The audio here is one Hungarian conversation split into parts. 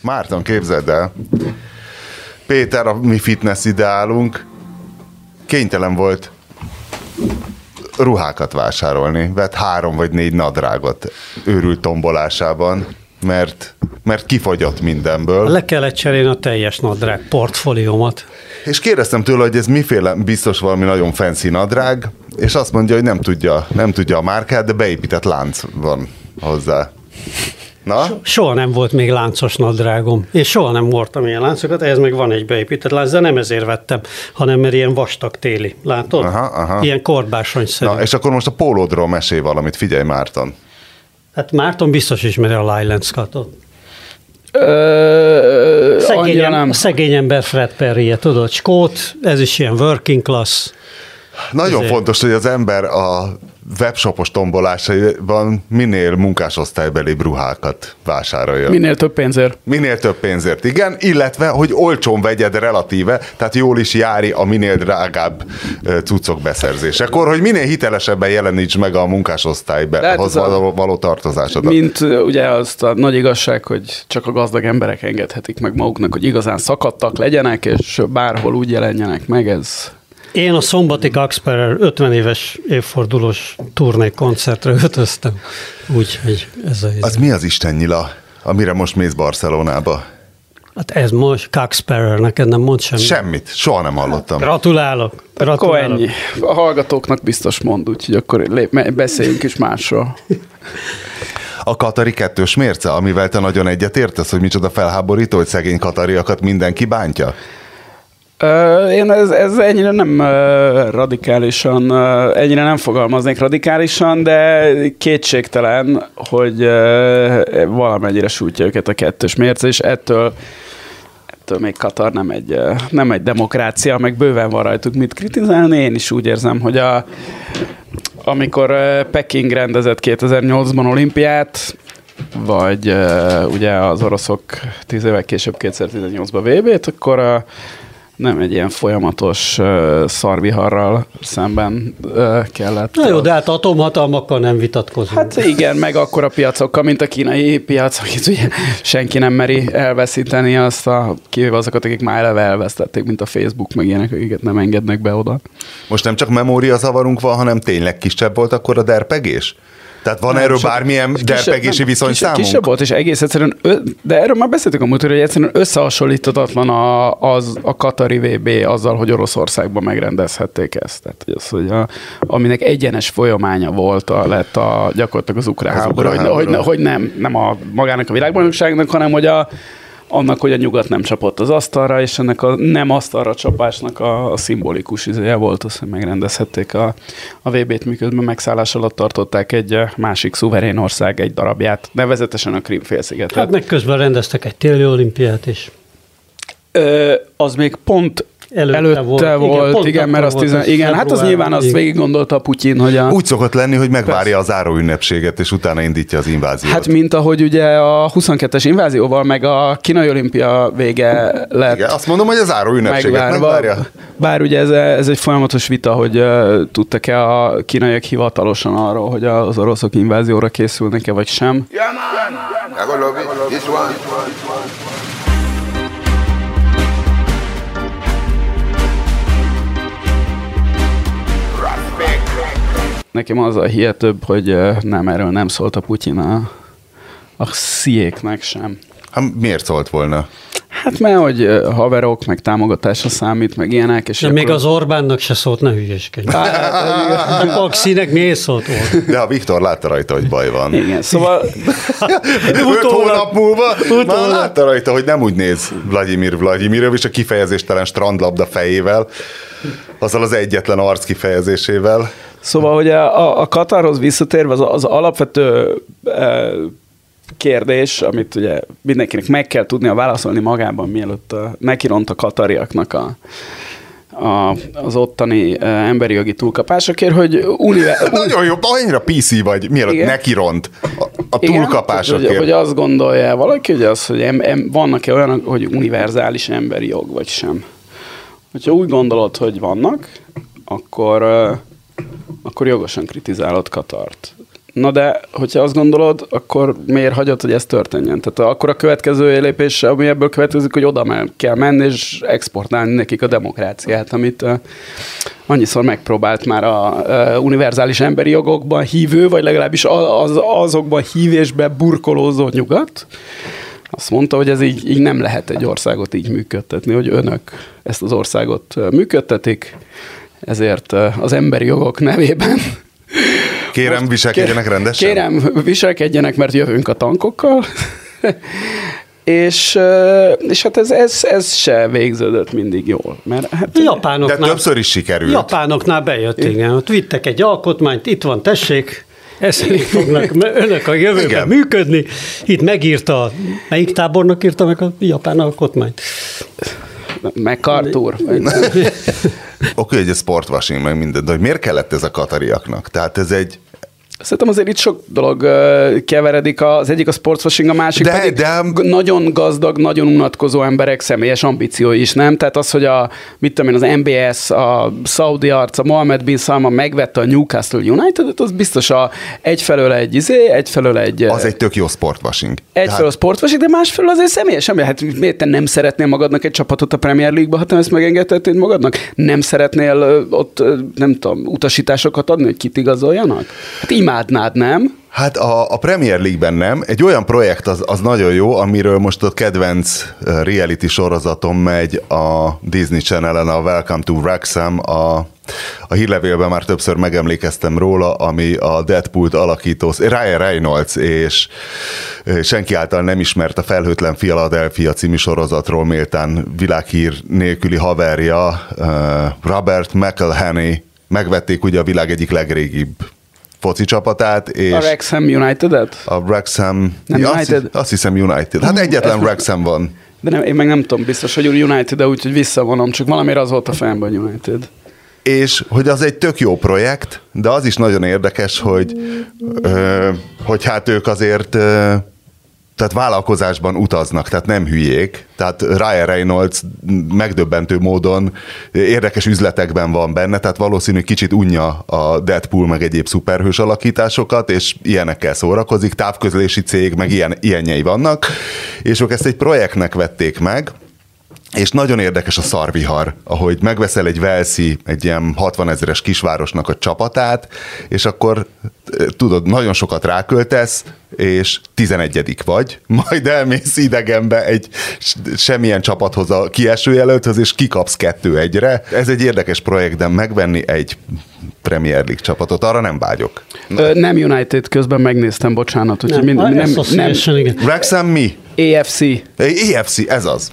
Márton, képzeld el, Péter, a mi fitness ideálunk, kénytelen volt ruhákat vásárolni. Vett három vagy négy nadrágot őrült tombolásában, mert, mert kifogyott mindenből. Le kellett cserélni a teljes nadrág portfóliómat. És kérdeztem tőle, hogy ez miféle, biztos valami nagyon fancy nadrág, és azt mondja, hogy nem tudja, nem tudja a márkát, de beépített lánc van hozzá. Na? Soha nem volt még láncos nadrágom, és soha nem voltam ilyen láncokat, ez meg van egy beépített lánc, de nem ezért vettem, hanem mert ilyen vastag téli, látod? Aha, aha. Ilyen korbásonyszerű. Na, és akkor most a pólódról mesél valamit, figyelj Márton. Hát Márton biztos ismeri a Scottot. Ö, Szegény, nem. szegény ember Fred perry tudod, skót, ez is ilyen working class. Nagyon Ezért. fontos, hogy az ember a webshopos tombolásaiban minél munkásosztálybeli ruhákat vásárolja. Minél több pénzért. Minél több pénzért, igen, illetve, hogy olcsón vegyed relatíve, tehát jól is jári a minél drágább cuccok beszerzésekor, hogy minél hitelesebben jeleníts meg a hát munkásosztályhoz a- való, való tartozásodat. Mint ugye azt a nagy igazság, hogy csak a gazdag emberek engedhetik meg maguknak, hogy igazán szakadtak legyenek, és bárhol úgy jelenjenek meg, ez Én a szombati Kaxperer 50 éves évfordulós turné koncertre ötöztem, úgyhogy ez a Az mi az Isten nyila, amire most mész Barcelonába? Hát ez most Kaxperer, neked nem mond semmit. Semmit, soha nem hallottam. Gratulálok. akkor Gratulálok. ennyi. A hallgatóknak biztos mond, úgyhogy akkor lép, beszéljünk is másról. A Katari kettős mérce, amivel te nagyon egyetértesz, hogy micsoda felháborító, hogy szegény katariakat mindenki bántja? Én ez, ez ennyire nem radikálisan, ennyire nem fogalmaznék radikálisan, de kétségtelen, hogy valamennyire sújtja őket a kettős mérce, és ettől ettől még Katar nem egy, nem egy demokrácia, meg bőven van rajtuk mit kritizálni. Én is úgy érzem, hogy a, amikor Peking rendezett 2008-ban olimpiát, vagy ugye az oroszok 10 évvel később 2018-ban VB-t, akkor uh, nem egy ilyen folyamatos uh, szarviharral szemben uh, kellett. Na jó, de hát atomhatalmakkal nem vitatkozunk. Hát igen, meg akkor a piacokkal, mint a kínai piac, akit ugye senki nem meri elveszíteni, azt a, kivéve azokat, akik már eleve elvesztették, mint a Facebook, meg ilyenek, akiket nem engednek be oda. Most nem csak memória zavarunk van, hanem tényleg kisebb volt akkor a derpegés? Tehát van Nem, erről sok- bármilyen derpegési viszonyszámunk? kisebb, kisebb volt, és egész egyszerűen, de erről már beszéltük a múltkor, hogy egyszerűen összehasonlíthatatlan a, az, a Katari VB azzal, hogy Oroszországban megrendezhették ezt. Tehát, hogy az, hogy a, aminek egyenes folyamánya volt, a, lett a, gyakorlatilag az ukrán Az háború, ukrán hogy, hogy, háború. hogy, nem, nem a magának a világbajnokságnak, hanem hogy a, annak, hogy a nyugat nem csapott az asztalra, és ennek a nem asztalra csapásnak a, a szimbolikus izéje volt, azt, hogy megrendezhették a, a VB-t, miközben megszállás alatt tartották egy eh, másik szuverén ország egy darabját, nevezetesen a Krim-félszigetet. Hát meg közben rendeztek egy téli olimpiát is. Ö, az még pont Előtte előtte, volt, igen, volt, igen, mert az volt tizen, az igen, hát az nyilván azt végig gondolta a Putyin, hogy a... Úgy szokott lenni, hogy megvárja az záró ünnepséget, és utána indítja az inváziót. Hát mint ahogy ugye a 22-es invázióval, meg a kínai olimpia vége lett Igen, azt mondom, hogy az záró ünnepséget megvárja. Bár ugye ez, ez egy folyamatos vita, hogy uh, tudtak-e a kínaiak hivatalosan arról, hogy az oroszok invázióra készülnek-e, vagy sem. Yeah, man. I gonna love it. This one. Nekem az a hihetőbb, hogy nem, erről nem szólt a Putyin a, a sziéknek sem. Hát miért szólt volna? Hát mert, hogy haverok, meg támogatása számít, meg ilyenek. És De akkor- még az Orbánnak se szólt, ne hülyeskedj. A Paxinek miért szólt volna? De a Viktor látta rajta, hogy baj van. Igen, szóval Öt hónap múlva már Utólag. látta rajta, hogy nem úgy néz Vladimir Vladimirov, és a kifejezéstelen strandlabda fejével, azzal az egyetlen arc kifejezésével. Szóval, hogy a, a, Katarhoz visszatérve az, az alapvető e, kérdés, amit ugye mindenkinek meg kell tudnia válaszolni magában, mielőtt a, nekiront a katariaknak a, a, az ottani e, emberi jogi túlkapásokért, hogy univer, Nagyon jó, annyira PC vagy, mielőtt Igen. neki ront a, a Igen, túlkapásokért. Hogy, hogy azt gondolja valaki, hogy, az, hogy em, em, vannak-e olyanok, hogy univerzális emberi jog, vagy sem. Hogyha úgy gondolod, hogy vannak, akkor, ö, akkor jogosan kritizálod Katart. Na de, hogyha azt gondolod, akkor miért hagyod, hogy ez történjen? Tehát akkor a következő lépés, ami ebből következik, hogy oda kell menni és exportálni nekik a demokráciát, amit annyiszor megpróbált már a univerzális emberi jogokban hívő, vagy legalábbis az, azokban hívésbe burkolózó nyugat. Azt mondta, hogy ez így, így nem lehet egy országot így működtetni, hogy önök ezt az országot működtetik, ezért az emberi jogok nevében Kérem, viselkedjenek rendesen. Kérem, viselkedjenek, mert jövünk a tankokkal. és, és hát ez, ez, ez se végződött mindig jól. Mert hát, Japánoknál, De többször is sikerült. Japánoknál bejött, igen. Ott vittek egy alkotmányt, itt van, tessék, ezt fognak önök a jövőben igen. működni. Itt megírta, melyik tábornok írta meg a japán alkotmányt? MacArthur. Oké, hogy ez sportwashing, meg minden, de hogy miért kellett ez a katariaknak? Tehát ez egy Szerintem azért itt sok dolog keveredik. Az egyik a sportswashing, a másik de, pedig de... nagyon gazdag, nagyon unatkozó emberek személyes ambíciói is, nem? Tehát az, hogy a, mit tudom én, az MBS, a Saudi Arc, a Mohamed Bin Salman megvette a Newcastle United, az biztos a egyfelől egy izé, egyfelől egy... Az egy tök jó sportwashing. Egyfelől Tehát... a sportwashing, de másfelől azért személyes ember. Hát miért te nem szeretnél magadnak egy csapatot a Premier League-ba, ha te ezt megengedheted magadnak? Nem szeretnél ott, nem tudom, utasításokat adni, hogy kit igazoljanak? Hát imádnád, nem? Hát a, a Premier League-ben nem. Egy olyan projekt az, az nagyon jó, amiről most a kedvenc reality sorozatom megy a Disney Channel-en, a Welcome to Wrexham, a, a hírlevélben már többször megemlékeztem róla, ami a Deadpool-t alakító, Ryan Reynolds és senki által nem ismert a Felhőtlen Philadelphia című sorozatról méltán világhír nélküli haverja Robert McElhenney megvették ugye a világ egyik legrégibb foci csapatát. És a Wrexham United-et? A Wrexham... Nem ja, United? Azt, azt hiszem United. Hát egyetlen Wrexham van. De nem, én meg nem tudom biztos, hogy United, de úgyhogy visszavonom, csak valamire az volt a fejemben United. És hogy az egy tök jó projekt, de az is nagyon érdekes, hogy, ö, hogy hát ők azért ö, tehát vállalkozásban utaznak, tehát nem hülyék. Tehát Ryan Reynolds megdöbbentő módon érdekes üzletekben van benne, tehát valószínű kicsit unja a Deadpool meg egyéb szuperhős alakításokat, és ilyenekkel szórakozik, távközlési cég, meg ilyen, ilyenjei vannak, és ők ezt egy projektnek vették meg, és nagyon érdekes a szarvihar, ahogy megveszel egy Velszi, egy ilyen 60 ezeres kisvárosnak a csapatát, és akkor tudod, nagyon sokat ráköltesz, és 11 vagy, majd elmész idegenbe egy semmilyen csapathoz a kieső jelölthöz, és kikapsz kettő egyre. Ez egy érdekes projekt, de megvenni egy Premier League csapatot, arra nem vágyok. Ö, nem United, közben megnéztem, bocsánat. Nem, mind, nem, nem, nem. Wrexham mi? AFC. AFC, ez az.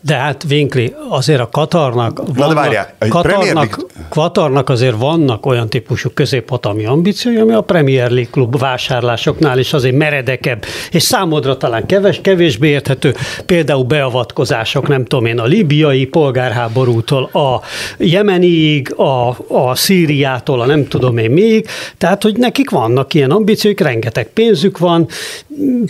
De hát Winkli, azért a Katarnak, vannak, Na de várjál, Katarnak, Katarnak azért vannak olyan típusú középhatalmi ambíciói, ami a Premier League klub vásárlásoknál is azért meredekebb, és számodra talán keves, kevésbé érthető, például beavatkozások, nem tudom én, a libiai polgárháborútól, a jemeniig, a, a Szíriától, a nem tudom én még, tehát, hogy nekik vannak ilyen ambícióik, rengeteg pénzük van,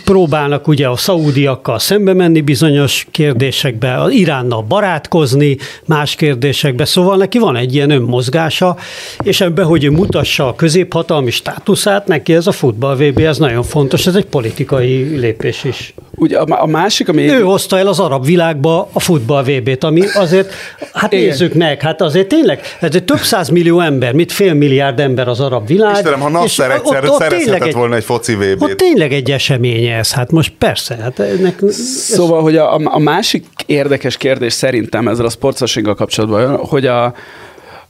próbálnak ugye a szaúdiakkal szembe menni bizonyos kérdésekbe, Iránnal barátkozni más kérdésekbe, szóval neki van egy ilyen önmozgása, és ebben, hogy ő mutassa a középhatalmi státuszát, neki ez a futball VB, ez nagyon fontos, ez egy politikai lépés is. Ugye a, a másik, ami... Ő hozta el az arab világba a futball VB-t, ami azért, hát Igen. nézzük meg, hát azért tényleg, ez egy több száz millió ember, mit fél milliárd ember az arab világ. Istenem, ha Nasser egyszer ott, ott szerezhetett volna egy foci VB-t. Ott tényleg egy esemény ez, hát most persze. Hát ennek, szóval, hogy a, a másik érdekes kérdés szerintem ezzel a sportossággal kapcsolatban, hogy a,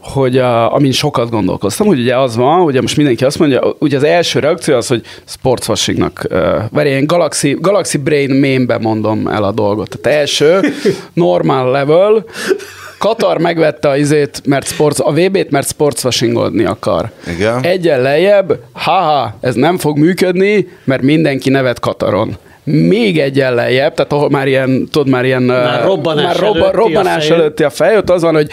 hogy a, amin sokat gondolkoztam, hogy ugye az van, ugye most mindenki azt mondja, ugye az első reakció az, hogy sportswashingnak, uh, vagy ilyen Galaxy, Galaxy Brain meme mondom el a dolgot. Tehát első, normal level, Katar megvette a izét, mert sports, a VB-t, mert sportswashingodni akar. Igen. Egyen lejjebb, haha, ez nem fog működni, mert mindenki nevet Kataron még egyen lejjebb, tehát ahol már ilyen, tudod, már ilyen már robbanás, már robba, előtti, robbanás a előtti a fej, ott az van, hogy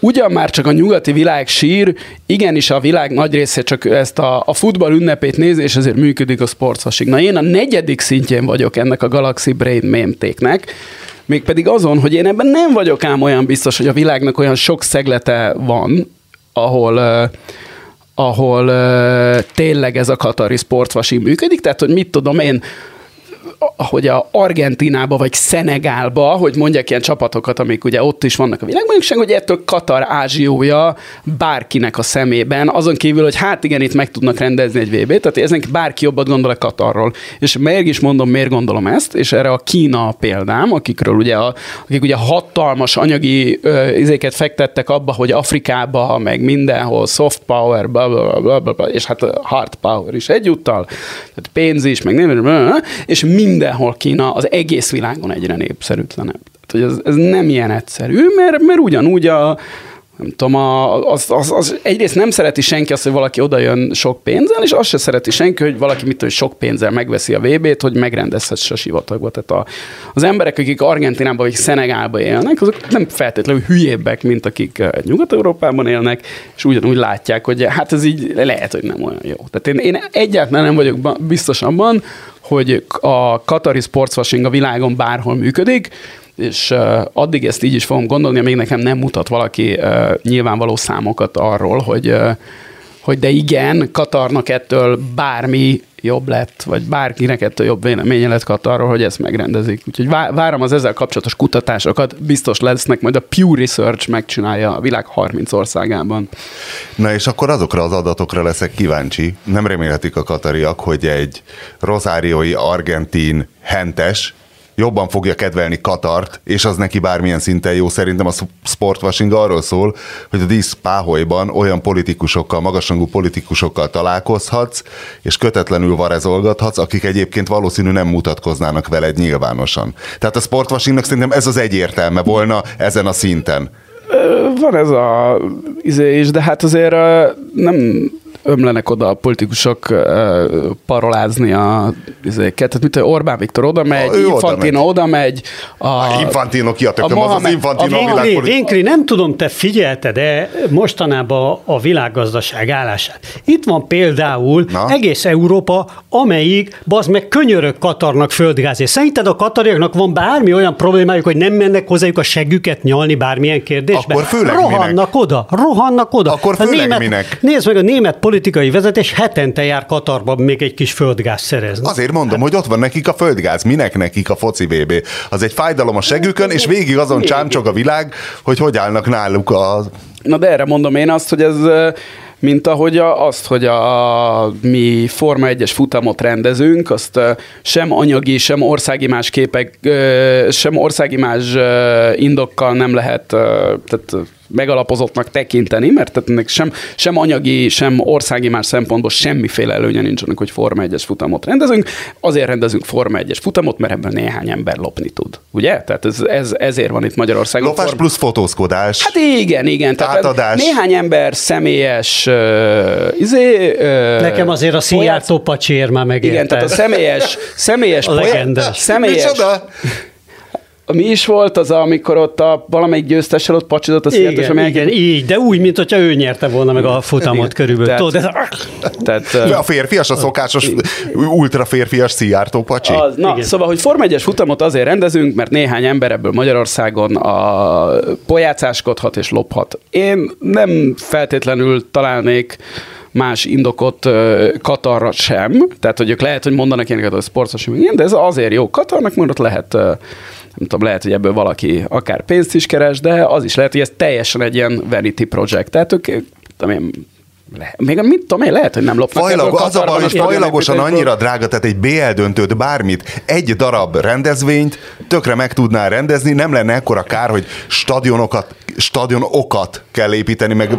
ugyan már csak a nyugati világ sír, igenis a világ nagy része csak ezt a, a futball ünnepét nézi, és ezért működik a sportswashing. Na én a negyedik szintjén vagyok ennek a Galaxy Brain mémtéknek, mégpedig azon, hogy én ebben nem vagyok ám olyan biztos, hogy a világnak olyan sok szeglete van, ahol, uh, ahol uh, tényleg ez a katari sportvasi működik, tehát hogy mit tudom én, hogy a Argentinába vagy Szenegálba, hogy mondják ilyen csapatokat, amik ugye ott is vannak a világbajnokság, hogy ettől Katar ázsiója bárkinek a szemében, azon kívül, hogy hát igen, itt meg tudnak rendezni egy VB-t, tehát ezen bárki jobbat gondol a Katarról. És miért is mondom, miért gondolom ezt, és erre a Kína példám, akikről ugye, a, akik ugye hatalmas anyagi ö, izéket fektettek abba, hogy Afrikába, meg mindenhol soft power, bla, bla, bla, bla, bla, és hát hard power is egyúttal, tehát pénz is, meg nem, és mindenhol Kína az egész világon egyre népszerűtlenebb. Tehát, hogy ez, ez nem ilyen egyszerű, mert, mert ugyanúgy a, nem tudom, a, az, az, az, egyrészt nem szereti senki azt, hogy valaki oda jön sok pénzzel, és azt se szereti senki, hogy valaki mit tudom, sok pénzzel megveszi a VB-t, hogy megrendezhesse a sivatagba. Tehát a, az emberek, akik Argentinában vagy Szenegálban élnek, azok nem feltétlenül hülyébbek, mint akik eh, Nyugat-Európában élnek, és ugyanúgy látják, hogy hát ez így lehet, hogy nem olyan jó. Tehát én, én egyáltalán nem vagyok biztos abban, hogy a Qatari sportswashing a világon bárhol működik, és addig ezt így is fogom gondolni, amíg nekem nem mutat valaki nyilvánvaló számokat arról, hogy, hogy de igen, Katarnak ettől bármi jobb lett, vagy bárkinek ettől jobb véleménye lett Katarról, hogy ezt megrendezik. Úgyhogy várom az ezzel kapcsolatos kutatásokat, biztos lesznek, majd a Pew Research megcsinálja a világ 30 országában. Na és akkor azokra az adatokra leszek kíváncsi. Nem remélhetik a katariak, hogy egy rozáriói argentin hentes jobban fogja kedvelni Katart, és az neki bármilyen szinten jó. Szerintem a sportwashing arról szól, hogy a dísz páholyban olyan politikusokkal, magasrangú politikusokkal találkozhatsz, és kötetlenül varezolgathatsz, akik egyébként valószínű nem mutatkoznának veled nyilvánosan. Tehát a sportwashingnak szerintem ez az egyértelme volna ezen a szinten. Van ez a izé is, de hát azért nem ömlenek oda a politikusok uh, parolázni a izéket. Tehát mit, Orbán Viktor oda megy, ő Infantino oda megy. A, a Infantino ki a tököm, az az Infantino a világpolitikus. Vénkri, nem tudom, te figyelted de mostanában a világgazdaság állását. Itt van például Na? egész Európa, amelyik, bazd meg, könyörök Katarnak földgázért. Szerinted a katariaknak van bármi olyan problémájuk, hogy nem mennek hozzájuk a següket nyalni bármilyen kérdésbe? Akkor főleg rohannak minek? oda, rohannak oda. Akkor főleg a német, minek? Nézd meg, a német politikai vezetés hetente jár Katarba még egy kis földgáz szerezni. Azért mondom, hát. hogy ott van nekik a földgáz, minek nekik a foci BB. Az egy fájdalom a segükön, és végig azon csámcsog a világ, hogy hogy állnak náluk a... Na de erre mondom én azt, hogy ez mint ahogy a, azt, hogy a, a mi Forma 1-es futamot rendezünk, azt sem anyagi, sem országi más képek, sem országi más indokkal nem lehet, tehát megalapozottnak tekinteni, mert tehát ennek sem, sem anyagi, sem országi más szempontból semmiféle előnye nincs annak, hogy Forma 1-es futamot rendezünk. Azért rendezünk Forma 1-es futamot, mert ebben néhány ember lopni tud. Ugye? Tehát ez, ez, ezért van itt Magyarországon. Lopás form... plusz fotózkodás. Hát igen, igen. Tehát átadás. néhány ember személyes uh, izé, uh, Nekem azért a Szijjártó pacsér már megérte. Igen, tehát a személyes, személyes, a legendás. személyes, Micsoda? Mi is volt az, amikor ott a valamelyik győztessel ott pacsizott a Igen, igen, igen, így, de úgy, mint hogyha ő nyerte volna meg a futamot igen. körülbelül. Tehát, Tudod, ez... tehát, a férfias, a szokásos ultra férfias szijjártó pacsi. Az, na, igen. szóval, hogy Forma 1 futamot azért rendezünk, mert néhány ember ebből Magyarországon a pojácáskodhat és lophat. Én nem feltétlenül találnék más indokot Katarra sem, tehát hogy ők lehet, hogy mondanak ilyeneket a sportos, de ez azért jó. Katarnak mondott lehet nem tudom, lehet, hogy ebből valaki akár pénzt is keres, de az is lehet, hogy ez teljesen egy ilyen vanity project. Tehát ők, tudom én, le, még mit tudom én, lehet, hogy nem lopnak Fajlag, Az a baj, hogy fajlagosan annyira drága, tehát egy BL döntőt, bármit, egy darab rendezvényt tökre meg tudná rendezni, nem lenne ekkora kár, hogy stadionokat, stadionokat kell építeni, meg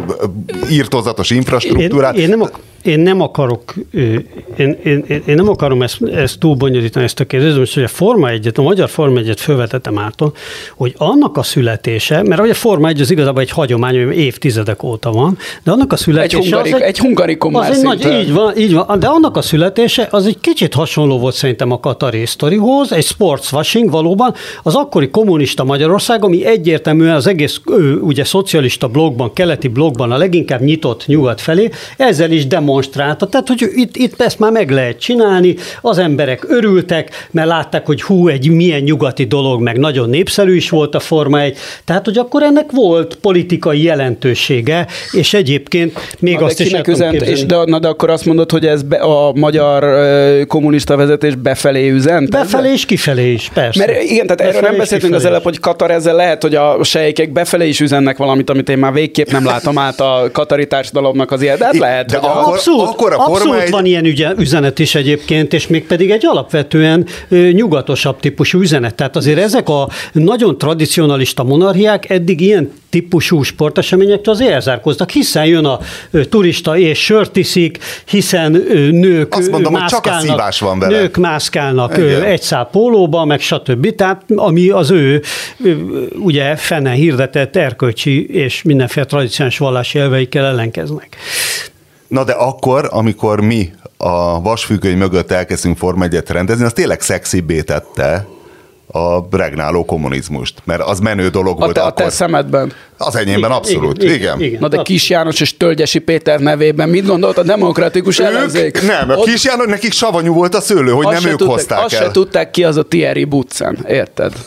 írtozatos infrastruktúrát. Én, én, nem, én nem akarok, én, én, én, én nem akarom ezt, ezt túl bonyolítani, ezt a kérdést, most, hogy a Forma 1 a magyar Forma 1-et felvetettem ától, hogy annak a születése, mert ugye a Forma 1 az igazából egy hagyomány, ami évtizedek óta van, de annak a születése... Egy, hungarik, az egy, egy hungarikum az egy nagy, így van, így van, de annak a születése az egy kicsit hasonló volt szerintem a Katari sztorihoz, egy sportswashing valóban, az akkori kommunista Magyarország, ami egyértelműen az egész ugye szocialista blogban, keleti blogban a leginkább nyitott nyugat felé, ezzel is demo demonstrálta, tehát hogy itt, itt ezt már meg lehet csinálni, az emberek örültek, mert látták, hogy hú, egy milyen nyugati dolog, meg nagyon népszerű is volt a Forma 1, tehát hogy akkor ennek volt politikai jelentősége, és egyébként még Na, azt is el tudom üzent, és de, na, de akkor azt mondod, hogy ez be, a magyar ö, kommunista vezetés befelé üzent? Befelé és kifelé is, persze. Mert igen, tehát erről nem beszéltünk az előbb, hogy Katar ezzel lehet, hogy a sejkek befelé is üzennek valamit, amit én már végképp nem látom át a katari társadalomnak az ilyen. De hát lehet, De akkor- Abszolút, akkor a abszolút egy- van ilyen ügye, üzenet is egyébként, és még pedig egy alapvetően nyugatosabb típusú üzenet. Tehát azért ezek a nagyon tradicionalista monarchiák eddig ilyen típusú sporteseményektől azért elzárkoznak, hiszen jön a turista és sört iszik, hiszen nők Azt mondom, ö, hogy csak a mászkálnak, szívás van vele. nők mászkálnak Igen. egy szál pólóba, meg stb. Tehát ami az ő ugye fene hirdetett erkölcsi és mindenféle tradicionális vallási elveikkel ellenkeznek. Na de akkor, amikor mi a vasfüggöny mögött elkezdtünk Forma 1 rendezni, az tényleg szexibbé tette a regnáló kommunizmust, mert az menő dolog a, volt te, a akkor. te szemedben. Az enyémben abszolút, igen. Na de Kis János és Tölgyesi Péter nevében mit gondolt a demokratikus ellenzék? Ők, nem, a Ott kis János, nekik savanyú volt a szőlő, hogy azt nem ők tudták, hozták azt el. se tudták ki az a Thierry Butzen, érted?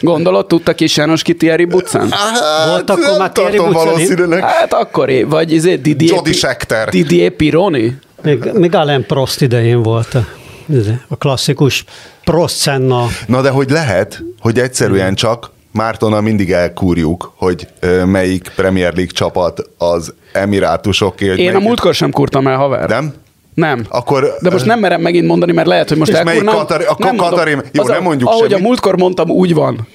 Gondolod, tudta Kis János ki Thierry Butzen? Hát, Volt akkor már Thierry valószínűleg. Hát akkor é, vagy izé Didier, Jody Scheckter. Didier Pironi? Még, még Alain Prost idején volt a, a klasszikus Prost Senna. Na de hogy lehet, hogy egyszerűen csak Mártonnal mindig elkúrjuk, hogy melyik Premier League csapat az Emirátusoké. Én a melyik- múltkor sem kurtam el, haver. Nem? Nem. Akkor- De most nem merem megint mondani, mert lehet, hogy most elkurnám. Katari- akkor Nem mondom. Katari- jó, Az a- nem mondjuk Ahogy semmit. a múltkor mondtam, úgy van.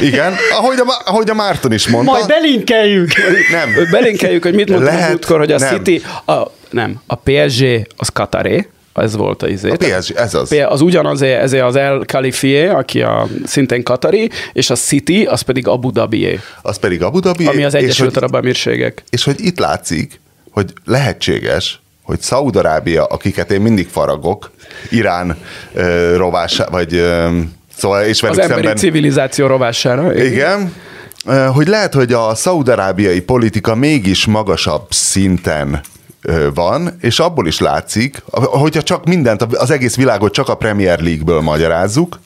Igen, ahogy a, ahogy a Márton is mondta. Majd belinkeljük! Nem. Belinkeljük, hogy mit mondtam Lehet, a múltkor, hogy a nem. City, a, nem, a PSG az Kataré, ez volt a izé. A PSG, ez az. Az ugyanaz, ezért az El Khalifié, aki a szintén Katari, és a City, az pedig Abu Dhabié, Az pedig Abu Dhabi. ami az Egyesült Arab Emírségek. És hogy itt látszik, hogy lehetséges, hogy Szaudarábia, akiket én mindig faragok, Irán ö, rovásá, vagy ö, szóval, és Az velük emberi szemben... civilizáció rovására. Igen, Ö, hogy lehet, hogy a szaudarábiai politika mégis magasabb szinten van, és abból is látszik, hogyha csak mindent, az egész világot csak a Premier League-ből magyarázzuk,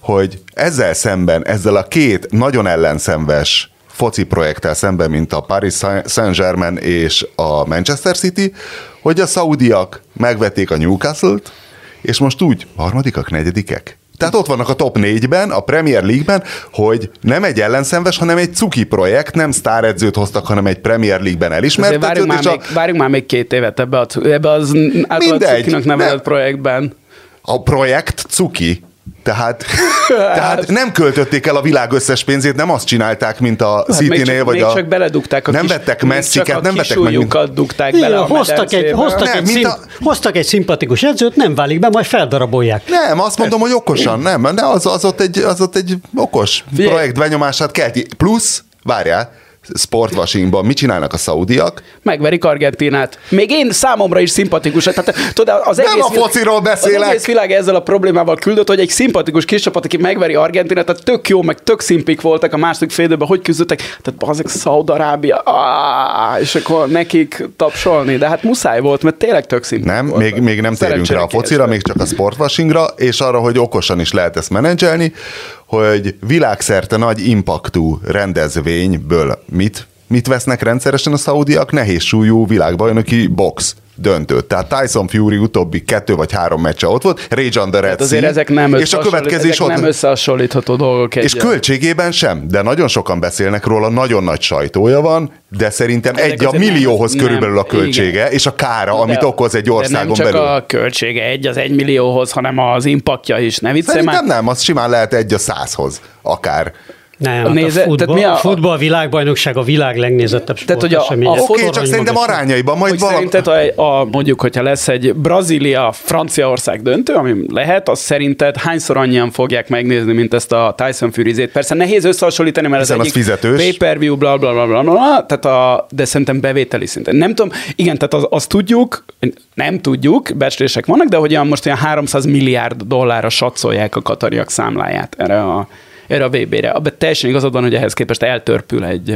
hogy ezzel szemben, ezzel a két nagyon ellenszenves foci projekttel szemben, mint a Paris Saint-Germain és a Manchester City, hogy a szaudiak megvették a Newcastle-t, és most úgy harmadikak, negyedikek. Tehát ott vannak a top négyben, a Premier League-ben, hogy nem egy ellenszenves, hanem egy cuki projekt, nem sztáredzőt hoztak, hanem egy Premier League-ben elismert. várjunk már, a, még, várjunk már még két évet ebbe, a, ebbe az általában cukinak nevezett nem. projektben. a projekt cuki. Tehát, tehát nem költötték el a világ összes pénzét, nem azt csinálták, mint a Hát City-nél, csak, vagy még a... csak beledugták a nem kis, vettek messziket, nem vettek meg, mint- dugták bele Igen, a hoztak, egy, hoztak, Nem, egy mint szim, a- hoztak egy szimpatikus edzőt, nem válik be, majd feldarabolják. Nem, azt mondom, hogy okosan, nem, de az, az, ott, egy, az ott egy okos projekt benyomását kelti. Plusz, várjál, sportwashingban mit csinálnak a szaudiak? Megverik Argentinát. Még én számomra is szimpatikus. Tehát, tudod, az Nem egész a fociról beszélek. Az egész világ ezzel a problémával küldött, hogy egy szimpatikus kis csapat, aki megveri Argentinát, tehát tök jó, meg tök szimpik voltak a második fél időben, hogy küzdöttek. Tehát azok Szaudarábia, és akkor nekik tapsolni. De hát muszáj volt, mert tényleg tök szimpik Nem, voltak. még, még nem térünk rá a focira, még csak a sportwashingra, és arra, hogy okosan is lehet ezt menedzselni, hogy világszerte nagy impaktú rendezvényből mit, mit vesznek rendszeresen a szaudiak? Nehéz súlyú világbajnoki box döntőt. Tehát Tyson Fury utóbbi kettő vagy három meccse ott volt, Rage on the Red Hát azért ezek nem, és a következő ezek ott nem összehasonlítható dolgok. és egy- költségében sem, de nagyon sokan beszélnek róla, nagyon nagy sajtója van, de szerintem Ezek egy a millióhoz nem, körülbelül a költsége, igen. és a kára, amit De- okoz egy de országon nem csak belül. a költsége egy az egy millióhoz, hanem az impaktja is. Ne Szerintem már. nem, az simán lehet egy a százhoz, akár. Nem, A hát néze- a futball, tehát mi a- a futball világbajnokság a világ legnézettebb Tehát, hogy a- a Ez Oké, csak szerintem arányaiban majd Hogy valami... szerinted a, a, mondjuk, hogyha lesz egy Brazília-Franciaország döntő, ami lehet, az szerinted hányszor annyian fogják megnézni, mint ezt a Tyson fury Persze nehéz összehasonlítani, mert Hiszen az az egyik fizetős. pay-per-view, bla, bla, bla, bla, bla, tehát a, de szerintem bevételi szinten. Nem tudom, igen, tehát az, azt tudjuk, nem tudjuk, becslések vannak, de hogy olyan most olyan 300 milliárd dollárra satszolják a katariak számláját erre a, erre a VB-re. Abban teljesen igazad van, hogy ehhez képest eltörpül egy,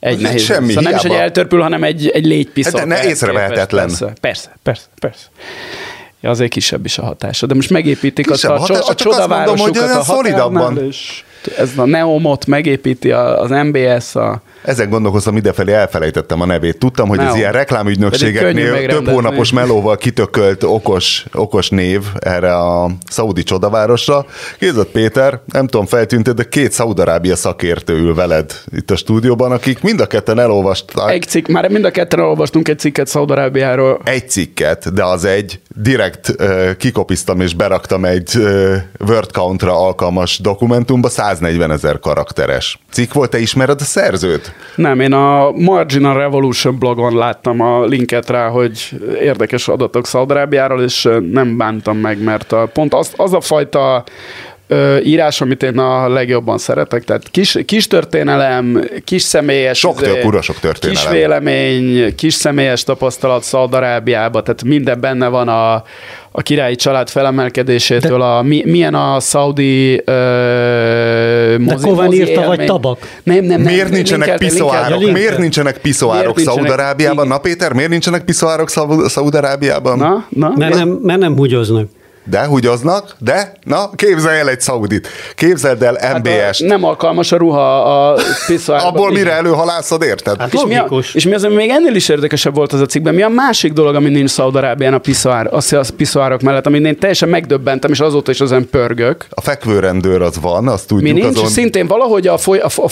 Egy Ez nehéz. semmi, szóval nem is, hogy hiába. eltörpül, hanem egy, egy légypiszok. Hát ne észrevehetetlen. Persze, persze, persze, persze. Ja, azért kisebb is a hatása. De most megépítik Kisebb azt a, a hatása, cso- a csak azt mondom, hogy a határnál, szolidabban. és ez a Neomot megépíti az MBS, a, Ezen gondolkoztam idefelé, elfelejtettem a nevét. Tudtam, hogy ez Neo. ilyen Pedig könnyű reklámügynökségeknél több hónapos melóval kitökölt okos, okos név erre a szaudi csodavárosra. Kézett Péter, nem tudom, feltűnt, de két Szaudarábia szakértő ül veled itt a stúdióban, akik mind a ketten elolvasták egy cikk, már mind a ketten olvastunk egy cikket Szaudarábiáról. egy cikket, de az egy direkt uh, kikopiztam és beraktam egy uh, word countra alkalmas dokumentumba, 140 ezer karakteres. Cikk volt, te ismered a szerzőt? Nem, én a Marginal Revolution blogon láttam a linket rá, hogy érdekes adatok Szaudarábiáról, és nem bántam meg, mert a, pont az, az a fajta ö, írás, amit én a legjobban szeretek, tehát kis, kis történelem, kis személyes... Sok tör- kurva sok történelem. Kis vélemény, kis személyes tapasztalat Szaudarábiába, tehát minden benne van a, a királyi család felemelkedésétől, a, mi, milyen a szaudi ö, mozi, Koven mozi írta, vagy. Tabak? Nem, nem, nem. Miért nincsenek linkeltem, piszoárok? linkeltem. Miért nincsenek piszoárok Szaudarábiában? Na Péter, miért nincsenek piszoárok Szau- Szaudarábiában? Na, na, Mert nem, mert nem húgyoznak. De húgyoznak, de na, képzelj el egy szaudit. Képzeld el Hát MBS-t. a- Nem alkalmas a ruha a piszoárba. Abból mire előhalászod, érted? Hát és mi, a, és mi az, ami még ennél is érdekesebb volt az a cikkben, mi a másik dolog, ami nincs Szaudarábián a piszoár, az, az piszoárok mellett, amit én teljesen megdöbbentem, és azóta is ezen pörgök. A fekvőrendőr az van, azt Mi tudjuk nincs, azon. szintén valahogy a, foly, a, a,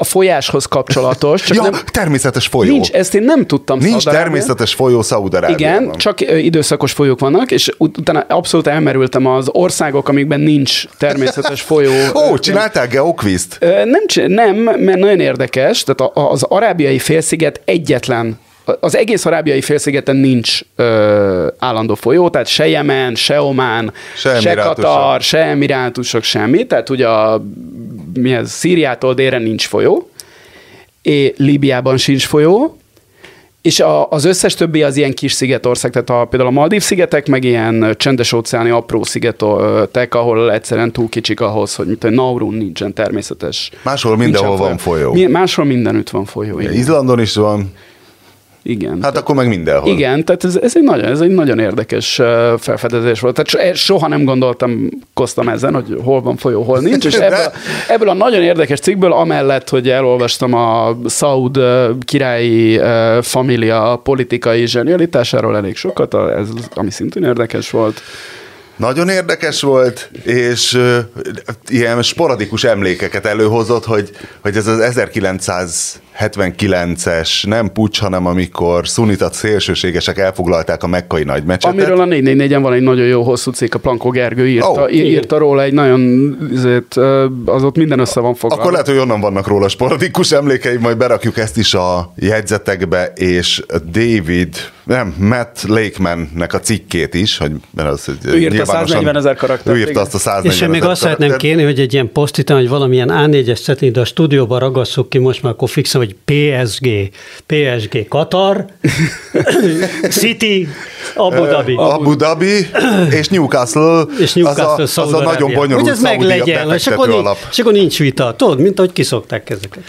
a folyáshoz kapcsolatos, csak ja, nem, természetes folyó. nincs, ezt én nem tudtam Nincs természetes folyó Szaudarábiában. Igen, csak időszakos folyók vannak, és ut- utána abszolút elmerültem az országok, amikben nincs természetes folyó. Ó, Ö, csináltál geokvízt? Nem, nem, mert nagyon érdekes, tehát az arábiai félsziget egyetlen, az egész arábiai félszigeten nincs ö, állandó folyó, tehát se Jemen, se Omán, Se se. Katar, se Emirátusok, semmi, tehát ugye a, mi ez, Szíriától délre nincs folyó, és Líbiában sincs folyó, és a, az összes többi az ilyen kis szigetország, tehát a, például a Maldív szigetek, meg ilyen csendes óceáni apró szigetek, ahol egyszerűen túl kicsik ahhoz, hogy mint Naurun nincsen természetes. Máshol mindenhol van folyó. Mi, máshol mindenütt van folyó. Igen. Izlandon is van, igen. hát akkor meg mindenhol. Igen, tehát ez, ez, egy nagyon, ez egy nagyon érdekes felfedezés volt. Tehát so- soha nem gondoltam, koztam ezen, hogy hol van folyó, hol nincs, és ebből, ebből a nagyon érdekes cikkből, amellett, hogy elolvastam a Szaud ö, királyi família politikai zsenialitásáról elég sokat, a- ez, ami szintén érdekes volt. Nagyon érdekes volt, és uh, ilyen sporadikus emlékeket előhozott, hogy, hogy ez az 1979-es nem pucs, hanem amikor szunitat szélsőségesek elfoglalták a mekkai nagymecsetet. Amiről a 444-en van egy nagyon jó hosszú cikk, a Plankó Gergő írta, oh, írta róla egy nagyon, azért, az ott minden össze van foglalva. Akkor lehet, hogy onnan vannak róla sporadikus emlékei, majd berakjuk ezt is a jegyzetekbe, és David, nem, Matt Lakeman-nek a cikkét is, hogy mert az, hogy Ő írta nyilvánosan- 140 000 karaktert, Ő írta igen. azt a 140 És én még ezer azt szeretném kérni, hogy egy ilyen posztitán, hogy valamilyen A4-es setting, de a stúdióban ragasszuk ki most már, akkor fixem, hogy PSG, PSG Katar, City, Abu Dhabi. Abu Dhabi és Newcastle, és Newcastle, az a, az a nagyon bonyolult Hogy ez meg legyen, és akkor, befektető nincs, alap. és akkor nincs vita. Tudod, mint ahogy kiszokták ezeket.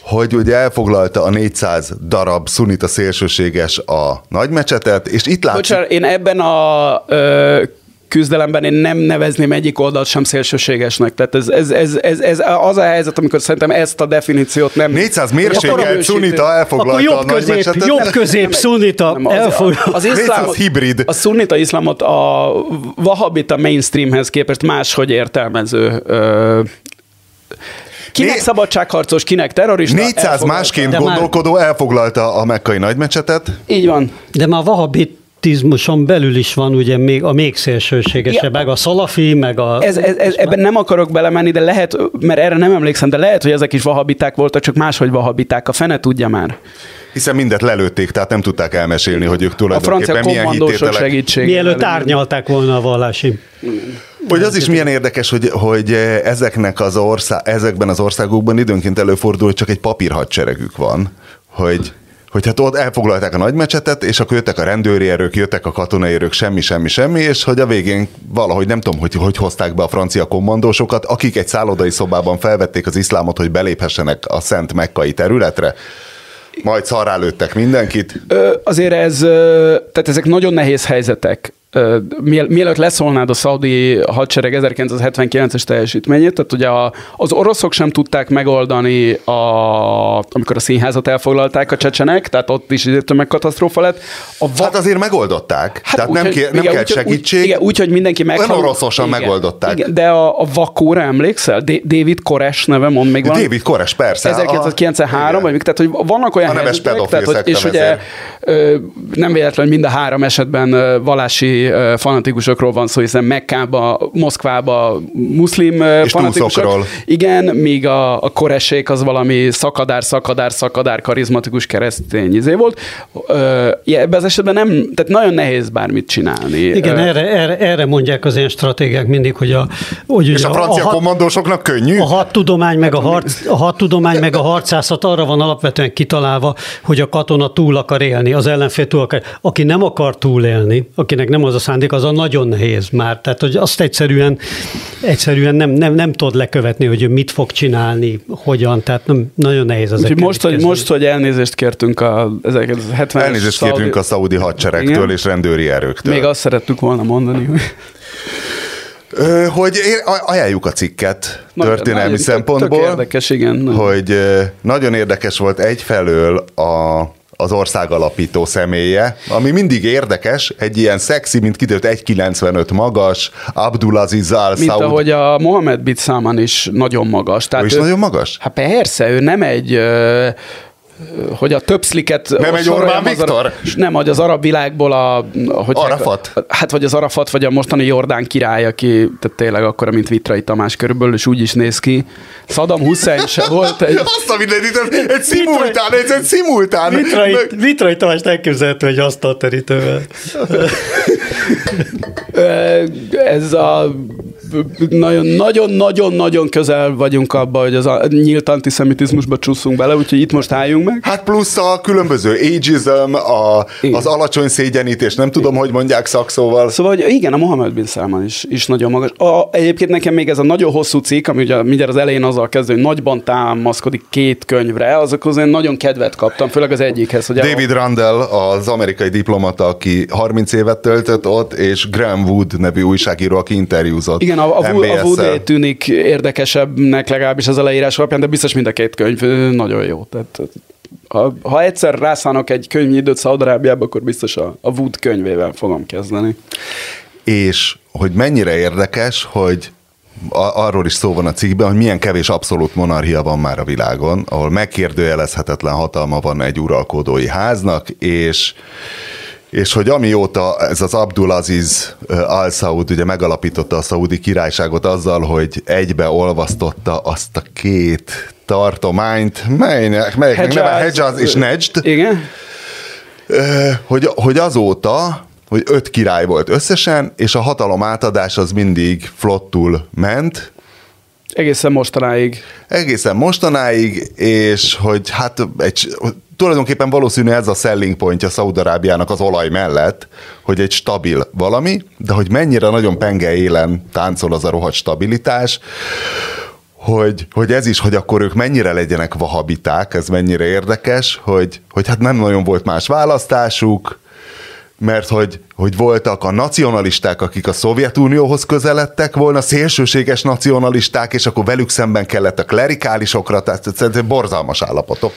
Hogy ugye elfoglalta a 400 darab szunita szélsőséges a nagymecsetet, és itt látszik, Bocsánat, én ebben a ö, küzdelemben én nem nevezném egyik oldalt sem szélsőségesnek. Tehát ez, ez, ez, ez, ez az a helyzet, amikor szerintem ezt a definíciót nem... 400 Akkor mérsékelt szunita Akkor elfoglalta a jobb közép, nagymecsetet. jobb közép szunita Nem, az, elfog. az 400 iszlámot, hibrid. A szunnita iszlámot a vahabita mainstreamhez képest máshogy értelmező ö, Kinek Né- szabadságharcos, kinek terrorista? 400 elfoglalta. másként gondolkodó elfoglalta a mekkai nagymecsetet. Így van. De már a vahabitizmuson belül is van ugye még a még szélsőségesebb, Ja. meg a szalafi, meg a... Ez, ez, ez, ebben nem akarok belemenni, de lehet, mert erre nem emlékszem, de lehet, hogy ezek is vahabiták voltak, csak máshogy vahabiták. A fene tudja már. Hiszen mindet lelőtték, tehát nem tudták elmesélni, hogy ők A francia tulajdonképpen milyen hitételek. segítségével. Mielőtt árnyalták volna a vallási. Hogy az is milyen érdekes, hogy, hogy ezeknek az ország, ezekben az országokban időnként előfordul, hogy csak egy papírhadseregük van, hogy, hogy hát ott elfoglalták a nagymecsetet, és akkor jöttek a rendőri erők, jöttek a katonai erők, semmi, semmi, semmi, és hogy a végén valahogy nem tudom, hogy hogy hozták be a francia kommandósokat, akik egy szállodai szobában felvették az iszlámot, hogy beléphessenek a szent mekkai területre, majd szarrá lőttek mindenkit. Ö, azért ez, tehát ezek nagyon nehéz helyzetek. Miel- Mielőtt leszólnád a szaudi hadsereg 1979-es teljesítményét, tehát ugye a, az oroszok sem tudták megoldani, a, amikor a színházat elfoglalták a csecsenek, tehát ott is tömegkatasztrófa lett. A va- Hát azért megoldották. Hát Tehát úgy, nem, hogy- ké- nem igen, kell úgy, segítség. Úgy, igen, úgy, hogy mindenki meghal. oroszosan megoldották. Igen, de a, a Vakóra emlékszel? D- David Koresh neve mond még van. David Koresh, persze. 1993, A- vagy tehát hogy vannak olyan A helyzetek, tehát, hogy, és ugye vezér. ö, nem véletlen, hogy mind a három esetben vallási ö, fanatikusokról van szó, hiszen Mekkába, Moszkvába muszlim És fanatikusok. Igen, míg a, a koresék az valami szakadár, szakadár, szakadár, karizmatikus keresztény izé volt. Ebben az esetben nem, tehát nagyon nehéz bármit csinálni. Igen, Ö, erre, erre, erre mondják az ilyen stratégák mindig, hogy a, hogy És a francia hat- kommandósoknak könnyű? a hadtudomány meg a, harc, a hadtudomány meg a harcászat arra van alapvetően kitalálva, hogy a katona túl akar élni, az ellenfél túl akar. Aki nem akar túlélni, akinek nem az a szándék, az a nagyon nehéz már. Tehát, hogy azt egyszerűen, egyszerűen nem, nem, nem tudod lekövetni, hogy mit fog csinálni, hogyan, tehát nem, nagyon nehéz az Úgyhogy most, hogy, most, hogy elnézést kértünk a 1970-es Elnézést szaudi- kértünk a szaudi hadseregtől Igen. és rendőri erőktől. Még azt szerettük volna mondani, hogy hogy ajánljuk a cikket történelmi Nagyon- szempontból. Tök érdekes, igen. hogy ö, nagyon érdekes volt egyfelől a, az ország alapító személye, ami mindig érdekes, egy ilyen szexi, mint kiderült 1,95 magas, Abdulaziz al Mint Saud. ahogy a Mohamed Bin Salman is nagyon magas. Tehát Ő is nagyon magas? Hát persze, ő nem egy hogy a többszliket... Nem egy Orbán az arab- Viktor? Nem, hogy az arab világból a... Hogy Arafat? Hát vagy az Arafat, vagy a mostani Jordán király, aki tehát tényleg akkora, mint Vitrai Tamás körülbelül, és úgy is néz ki. Saddam Hussein se volt egy... Azt a mindenit, egy szimultán, ez egy szimultán. Vitrai, Meg- Vitrai Tamást elképzelhető egy asztalterítővel. Ez a nagyon-nagyon-nagyon közel vagyunk abba, hogy az a nyílt antiszemitizmusba csúszunk bele, úgyhogy itt most álljunk meg. Hát plusz a különböző ageism, a, Igen. az alacsony szégyenítés, nem tudom, hogy mondják szakszóval. Szóval, hogy igen, a Mohamed Bin Salman is, is nagyon magas. A, egyébként nekem még ez a nagyon hosszú cikk, ami ugye mindjárt az elején azzal kezdő, hogy nagyban támaszkodik két könyvre, azokhoz én nagyon kedvet kaptam, főleg az egyikhez. Hogy David Randall, az amerikai diplomata, aki 30 évet töltött ott, és Graham Wood nevű újságíró, aki interjúzott Igen, a, a, a MBS-szel. Wood tűnik érdekesebbnek legalábbis az a leírás alapján, de biztos mind a két könyv nagyon jó. Tehát, ha, ha egyszer rászánok egy könyvnyi időt Szaudarábiába, akkor biztos a, a Wood könyvével fogom kezdeni. és hogy mennyire érdekes, hogy a- arról is szó van a cikkben, hogy milyen kevés abszolút monarchia van már a világon, ahol megkérdőjelezhetetlen hatalma van egy uralkodói háznak, és és hogy amióta ez az Abdulaziz al Saud ugye megalapította a szaudi királyságot azzal, hogy egybe olvasztotta azt a két tartományt, melynek, melyeknek neve Hejaz és Nejd, Igen? Hogy, hogy azóta, hogy öt király volt összesen, és a hatalom átadás az mindig flottul ment, Egészen mostanáig. egészen mostanáig, és hogy hát egy, tulajdonképpen valószínű ez a selling pointja Szaudarábiának az olaj mellett, hogy egy stabil valami, de hogy mennyire nagyon penge élen táncol az a rohadt stabilitás, hogy, hogy ez is, hogy akkor ők mennyire legyenek vahabiták, ez mennyire érdekes, hogy, hogy hát nem nagyon volt más választásuk, mert hogy, hogy voltak a nacionalisták, akik a Szovjetunióhoz közeledtek volna, szélsőséges nacionalisták, és akkor velük szemben kellett a klerikálisokra, tehát szerintem borzalmas állapotok.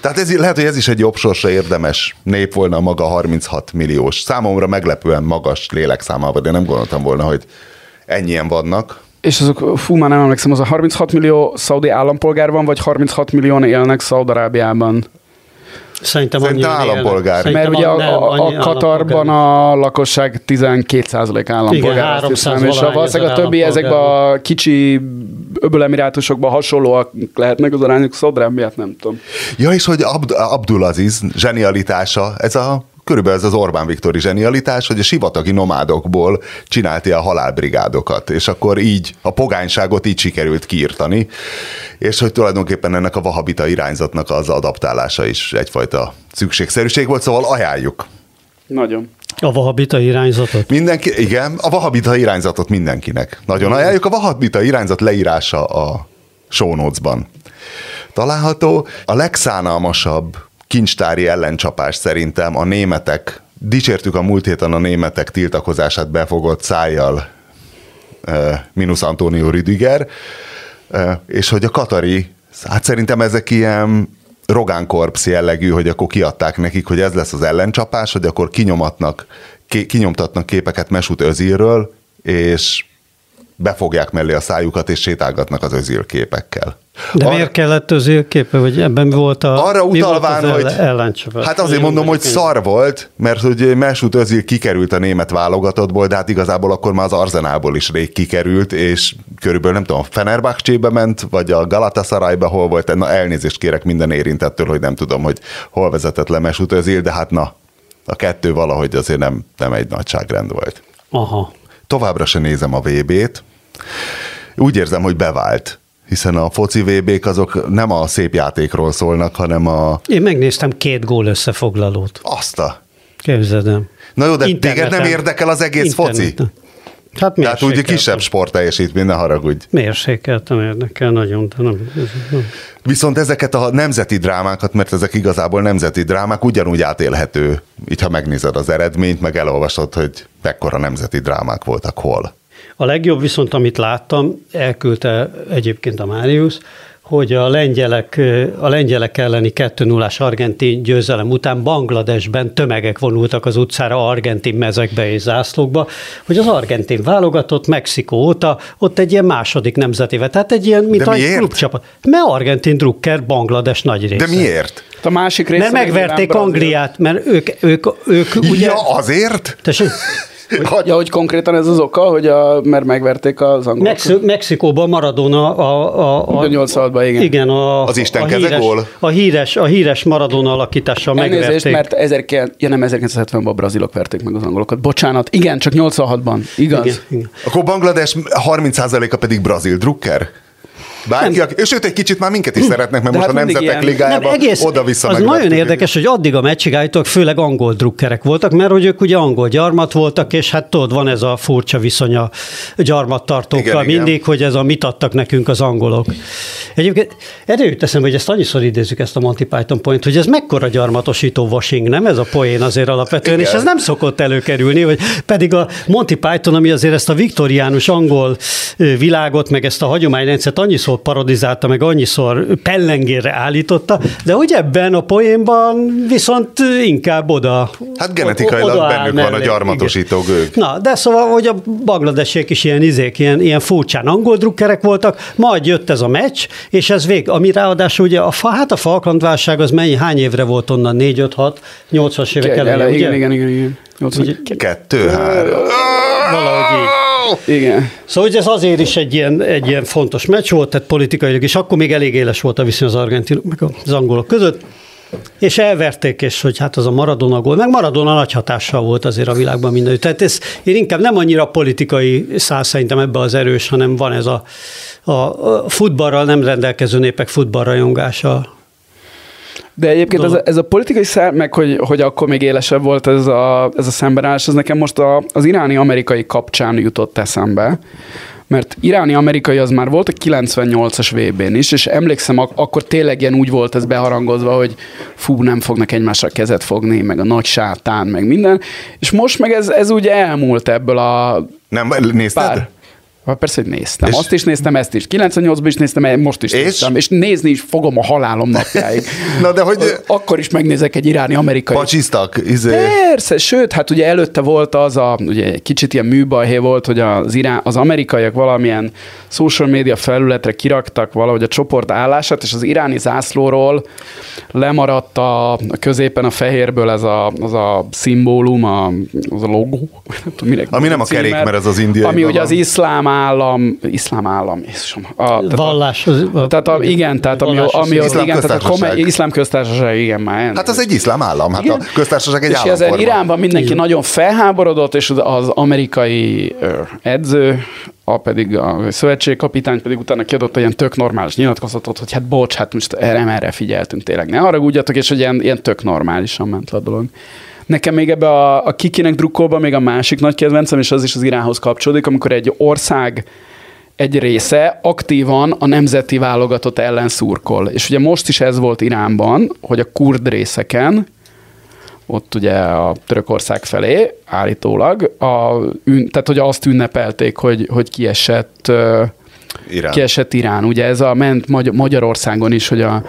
Tehát ez, lehet, hogy ez is egy jobb sorsa érdemes nép volna a maga 36 milliós. Számomra meglepően magas lélekszámával, de nem gondoltam volna, hogy ennyien vannak. És azok, fú, már nem emlékszem, az a 36 millió szaudi állampolgár van, vagy 36 millióan élnek Szaudarábiában? Szerintem, Szerintem állampolgár. Szerintem Mert ugye a, nem, a, a Katarban a lakosság 12% állampolgár. Igen, azt 300 hiszem, és a, valószínűleg a többi ezekben a kicsi öbölemirátusokban hasonlóak lehetnek az arányok, Szaudarábiát nem tudom. Ja, és hogy Abd- Abdulaziz zsenialitása, ez a körülbelül ez az Orbán Viktori zsenialitás, hogy a sivatagi nomádokból csinált ilyen halálbrigádokat, és akkor így a pogányságot így sikerült kiirtani, és hogy tulajdonképpen ennek a vahabita irányzatnak az adaptálása is egyfajta szükségszerűség volt, szóval ajánljuk. Nagyon. A vahabita irányzatot? Mindenki, igen, a vahabita irányzatot mindenkinek. Nagyon ajánljuk, a vahabita irányzat leírása a show notes-ban található. A legszánalmasabb kincstári ellencsapás szerintem a németek, dicsértük a múlt héten a németek tiltakozását befogott szájjal mínusz Antonio Rüdiger, és hogy a Katari, hát szerintem ezek ilyen Rogán Korps jellegű, hogy akkor kiadták nekik, hogy ez lesz az ellencsapás, hogy akkor kinyomatnak, kinyomtatnak képeket Mesut Özilről, és befogják mellé a szájukat, és sétálgatnak az Özil képekkel. De arra, miért kellett Özil képe, hogy ebben volt a Arra utalván, volt hogy ellencsapás? Hát azért mondom, hogy szar volt, mert hogy Mesut Özil kikerült a német válogatottból, de hát igazából akkor már az Arzenából is rég kikerült, és körülbelül nem tudom, Fenerbahcsébe ment, vagy a Galatasarayba hol volt, na elnézést kérek minden érintettől, hogy nem tudom, hogy hol vezetett le Mesut Özil, de hát na, a kettő valahogy azért nem, nem egy nagyságrend volt. Aha. Továbbra se nézem a VB-t. Úgy érzem, hogy bevált hiszen a foci vb azok nem a szép játékról szólnak, hanem a... Én megnéztem két gól összefoglalót. Azt a... Képzeld Na jó, de Interneten. téged nem érdekel az egész Interneten. foci? Hát Tehát úgy kisebb sport teljesítmény, ne haragudj. Mérsékeltem érdekel nagyon, de nem, nem. Viszont ezeket a nemzeti drámákat, mert ezek igazából nemzeti drámák, ugyanúgy átélhető, így ha megnézed az eredményt, meg elolvasod, hogy mekkora nemzeti drámák voltak hol. A legjobb viszont, amit láttam, elküldte egyébként a Máriusz, hogy a lengyelek, a lengyelek elleni 2 0 argentin győzelem után Bangladesben tömegek vonultak az utcára argentin mezekbe és zászlókba, hogy az argentin válogatott Mexikó óta ott egy ilyen második nemzetéve, tehát egy ilyen, mint egy klubcsapat. Mert argentin drukker Banglades nagy része. De miért? A másik része mert megverték Angliát, mert ők, ők, ők ugye... Ja, azért? Tessék? Hogy, ja, hogy konkrétan ez az oka, hogy a, mert megverték az angolok. Mexi- Mexikóban Maradona a... a, a, a 86-ban, igen. Igen, a, az Isten a híres, gól. A híres, a híres Maradona alakítással megverték. mert 19, ja nem, 1970-ben a brazilok verték meg az angolokat. Bocsánat, igen, csak 86-ban, igaz? Igen, igen. Akkor Banglades 30%-a pedig brazil drukker? Bárki, nem. és őt egy kicsit már minket is szeretnek, mert De most hát a Nemzetek Ligájában oda-vissza Az nagyon érdekes, hogy addig a meccsig állítólag főleg angol drukkerek voltak, mert hogy ők ugye angol gyarmat voltak, és hát tudod, van ez a furcsa viszony a gyarmattartókkal igen, mindig, igen. hogy ez a mit adtak nekünk az angolok. Egyébként erre jut eszem, hogy ezt annyiszor idézzük ezt a Monty Python point, hogy ez mekkora gyarmatosító washing, nem ez a poén azért alapvetően, igen. és ez nem szokott előkerülni, hogy pedig a Monty Python, ami azért ezt a viktoriánus angol világot, meg ezt a hagyományrendszert annyiszor parodizálta, meg annyiszor pellengérre állította, de hogy ebben a poénban viszont inkább oda Hát genetikailag oda bennük mellé. van a gyarmatosító gőg. Na, de szóval, hogy a bangladesiek is ilyen izék, ilyen, ilyen furcsán angol drukkerek voltak, majd jött ez a meccs, és ez vég, ami ráadásul ugye a, hát a Falkland válság az mennyi, hány évre volt onnan, 4, 5, 6, 80-as évek elején, igen, igen, igen, igen. 80. Kettő, három. Valahogy így. Igen. Szóval hogy ez azért is egy ilyen, egy ilyen fontos meccs volt, tehát politikailag is, akkor még elég éles volt a viszony az argentinok meg az angolok között. És elverték, és hogy hát az a Maradona gól, meg Maradona nagy hatással volt azért a világban minden. Tehát ez, én inkább nem annyira politikai szál szerintem ebbe az erős, hanem van ez a, a, a futballral nem rendelkező népek futballrajongása de egyébként ez a, ez a politikai szár, meg hogy, hogy akkor még élesebb volt ez a, ez a szembenállás, ez nekem most a, az iráni-amerikai kapcsán jutott eszembe, mert iráni-amerikai az már volt a 98-as VB-n is, és emlékszem, ak- akkor tényleg ilyen úgy volt ez beharangozva, hogy fú, nem fognak egymásra kezet fogni, meg a nagy sátán, meg minden, és most meg ez, ez ugye elmúlt ebből a nem, nézted? Pár, persze, hogy néztem. És Azt is néztem, ezt is. 98-ban is néztem, most is és? néztem. És nézni is fogom a halálom napjáig. Na de hogy... Akkor is megnézek egy iráni amerikai. Pacsisztak? Izé. Persze, sőt, hát ugye előtte volt az a, ugye kicsit ilyen műbajhé volt, hogy az, irán, az amerikaiak valamilyen social media felületre kiraktak valahogy a csoport állását, és az iráni zászlóról lemaradt a, a középen a fehérből ez a, az a szimbólum, a, az a logó. Tudom, Ami nem a kerék, mert ez az indiai. Ami ugye az iszlám állam, iszlám állam, Jézusom, a, tehát Vallás. az- a- tehát a, igen, tehát ami, ami Iszlám igen, tehát a köztársaság. komely, iszlám köztársaság, igen, már. Hát az egy iszlám állam, hát Igen. a köztársaság egy és államforma. Iránban mindenki Igen. nagyon felháborodott, és az, az amerikai edző, a pedig a szövetségkapitány pedig utána kiadott egy ilyen tök normális nyilatkozatot, hogy hát bocs, hát most erre, erre figyeltünk tényleg, ne haragudjatok, és hogy ilyen, ilyen tök normálisan ment le a dolog. Nekem még ebbe a, a kikinek drukkolba még a másik nagy kedvencem, és az is az Iránhoz kapcsolódik, amikor egy ország egy része aktívan a nemzeti válogatott ellen szurkol. És ugye most is ez volt Iránban, hogy a kurd részeken, ott ugye a Törökország felé állítólag, a, ün, tehát hogy azt ünnepelték, hogy, hogy kiesett, Irán. kiesett Irán. Ugye ez a ment Magy- Magyarországon is, hogy a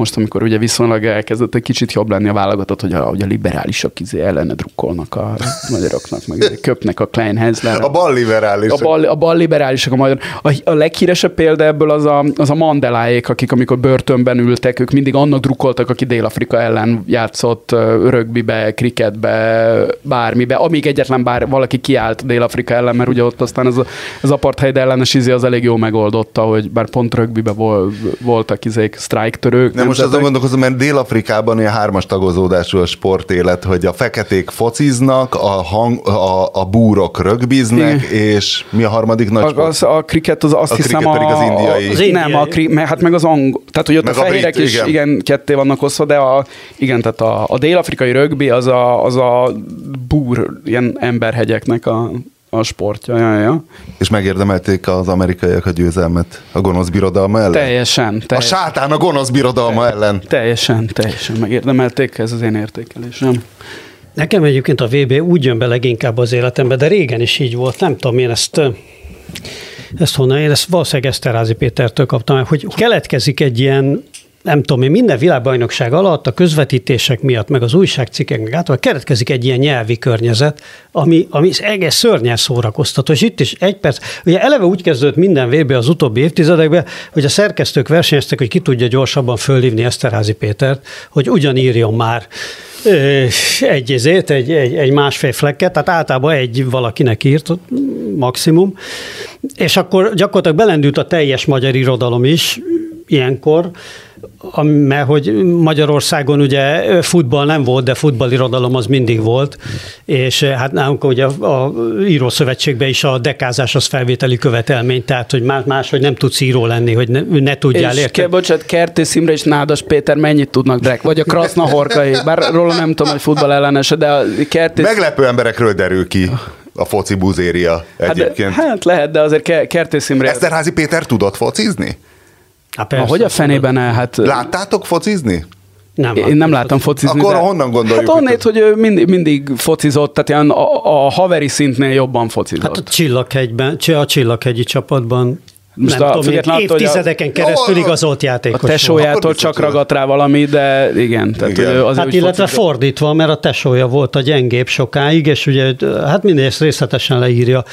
most, amikor ugye viszonylag elkezdett egy kicsit jobb lenni a válogatott, hogy a, hogy a liberálisok izé ellene drukkolnak a magyaroknak, meg izé köpnek a Kleinhez. A bal liberális. A bal, a bal liberálisok a magyar. A, a leghíresebb példa ebből az a, az a Mandeláék, akik amikor börtönben ültek, ők mindig annak drukkoltak, aki Dél-Afrika ellen játszott rögbibe, kriketbe, bármibe, amíg egyetlen bár valaki kiállt Dél-Afrika ellen, mert ugye ott aztán ez a, az apartheid ellenes izé az elég jól megoldotta, hogy bár pont rögbibe vol, voltak izék sztrájktörők. Nem most azon gondolkozom, mert Dél-Afrikában ilyen hármas tagozódású a sportélet, hogy a feketék fociznak, a, hang, a, a búrok rögbiznek, és mi a harmadik nagy A, sport? az, a kriket az azt A hiszem kriket pedig az indiai. A, Az nem, indiai. a kri, mert, hát meg az angol, tehát hogy ott Meg a a fehérek brit, is igen. igen. ketté vannak osztva, de a, igen, tehát a, a dél-afrikai rögbi az a, az a búr, ilyen emberhegyeknek a, a sportja. Ja, ja. És megérdemelték az amerikaiak a győzelmet a gonosz birodalma ellen? Teljesen, A teljesen, sátán a gonosz birodalma ellen. teljesen, teljesen megérdemelték, ez az én értékelésem. Nekem egyébként a VB úgy jön be leginkább az életembe, de régen is így volt, nem tudom, én ezt ezt honnan, én ezt valószínűleg Eszterházi Pétertől kaptam, hogy keletkezik egy ilyen nem tudom én, minden világbajnokság alatt a közvetítések miatt, meg az újságcikkek, meg általában keretkezik egy ilyen nyelvi környezet, ami, ami egész szörnyen szórakoztató. És itt is egy perc, ugye eleve úgy kezdődött minden VB az utóbbi évtizedekben, hogy a szerkesztők versenyeztek, hogy ki tudja gyorsabban fölhívni Eszterházi Pétert, hogy ugyanírjon már egy, ezét, egy, egy, egy másfél flekket, tehát általában egy valakinek írt maximum, és akkor gyakorlatilag belendült a teljes magyar irodalom is ilyenkor, mert hogy Magyarországon ugye futball nem volt, de futballirodalom az mindig volt, és hát nálunk ugye a, a írószövetségben is a dekázás az felvételi követelmény, tehát hogy más, máshogy nem tudsz író lenni, hogy ne, ne tudjál És érteni. ke, bocsánat, Kertész Imre és Nádas Péter mennyit tudnak drek? Vagy a Kraszna Horkai, bár róla nem tudom, hogy futball ellenes, de a Kertész... Meglepő emberekről derül ki a foci buzéria hát, de, egyébként. hát lehet, de azért Ke- Kertész Imre... Eszterházi Péter tudott focizni? Ah, persze, hogy a fenében el? Hát, Láttátok focizni? Nem, én nem láttam focizni. Akkor de- honnan gondoljuk, Hát hogy onnét, hogy ő mindig, mindig focizott, tehát ilyen a, a haveri szintnél jobban focizott. Hát a Csillaghegyben, a Csillaghegyi csapatban Most nem a- tudom, attól, hogy a- évtizedeken keresztül igazolt a játékos volt. tesójától csak ragadt rá valami, de igen. Tehát, Igen. Azért Hát illetve focizott. fordítva, mert a tesója volt a gyengébb sokáig, és ugye hát mindezt részletesen leírja.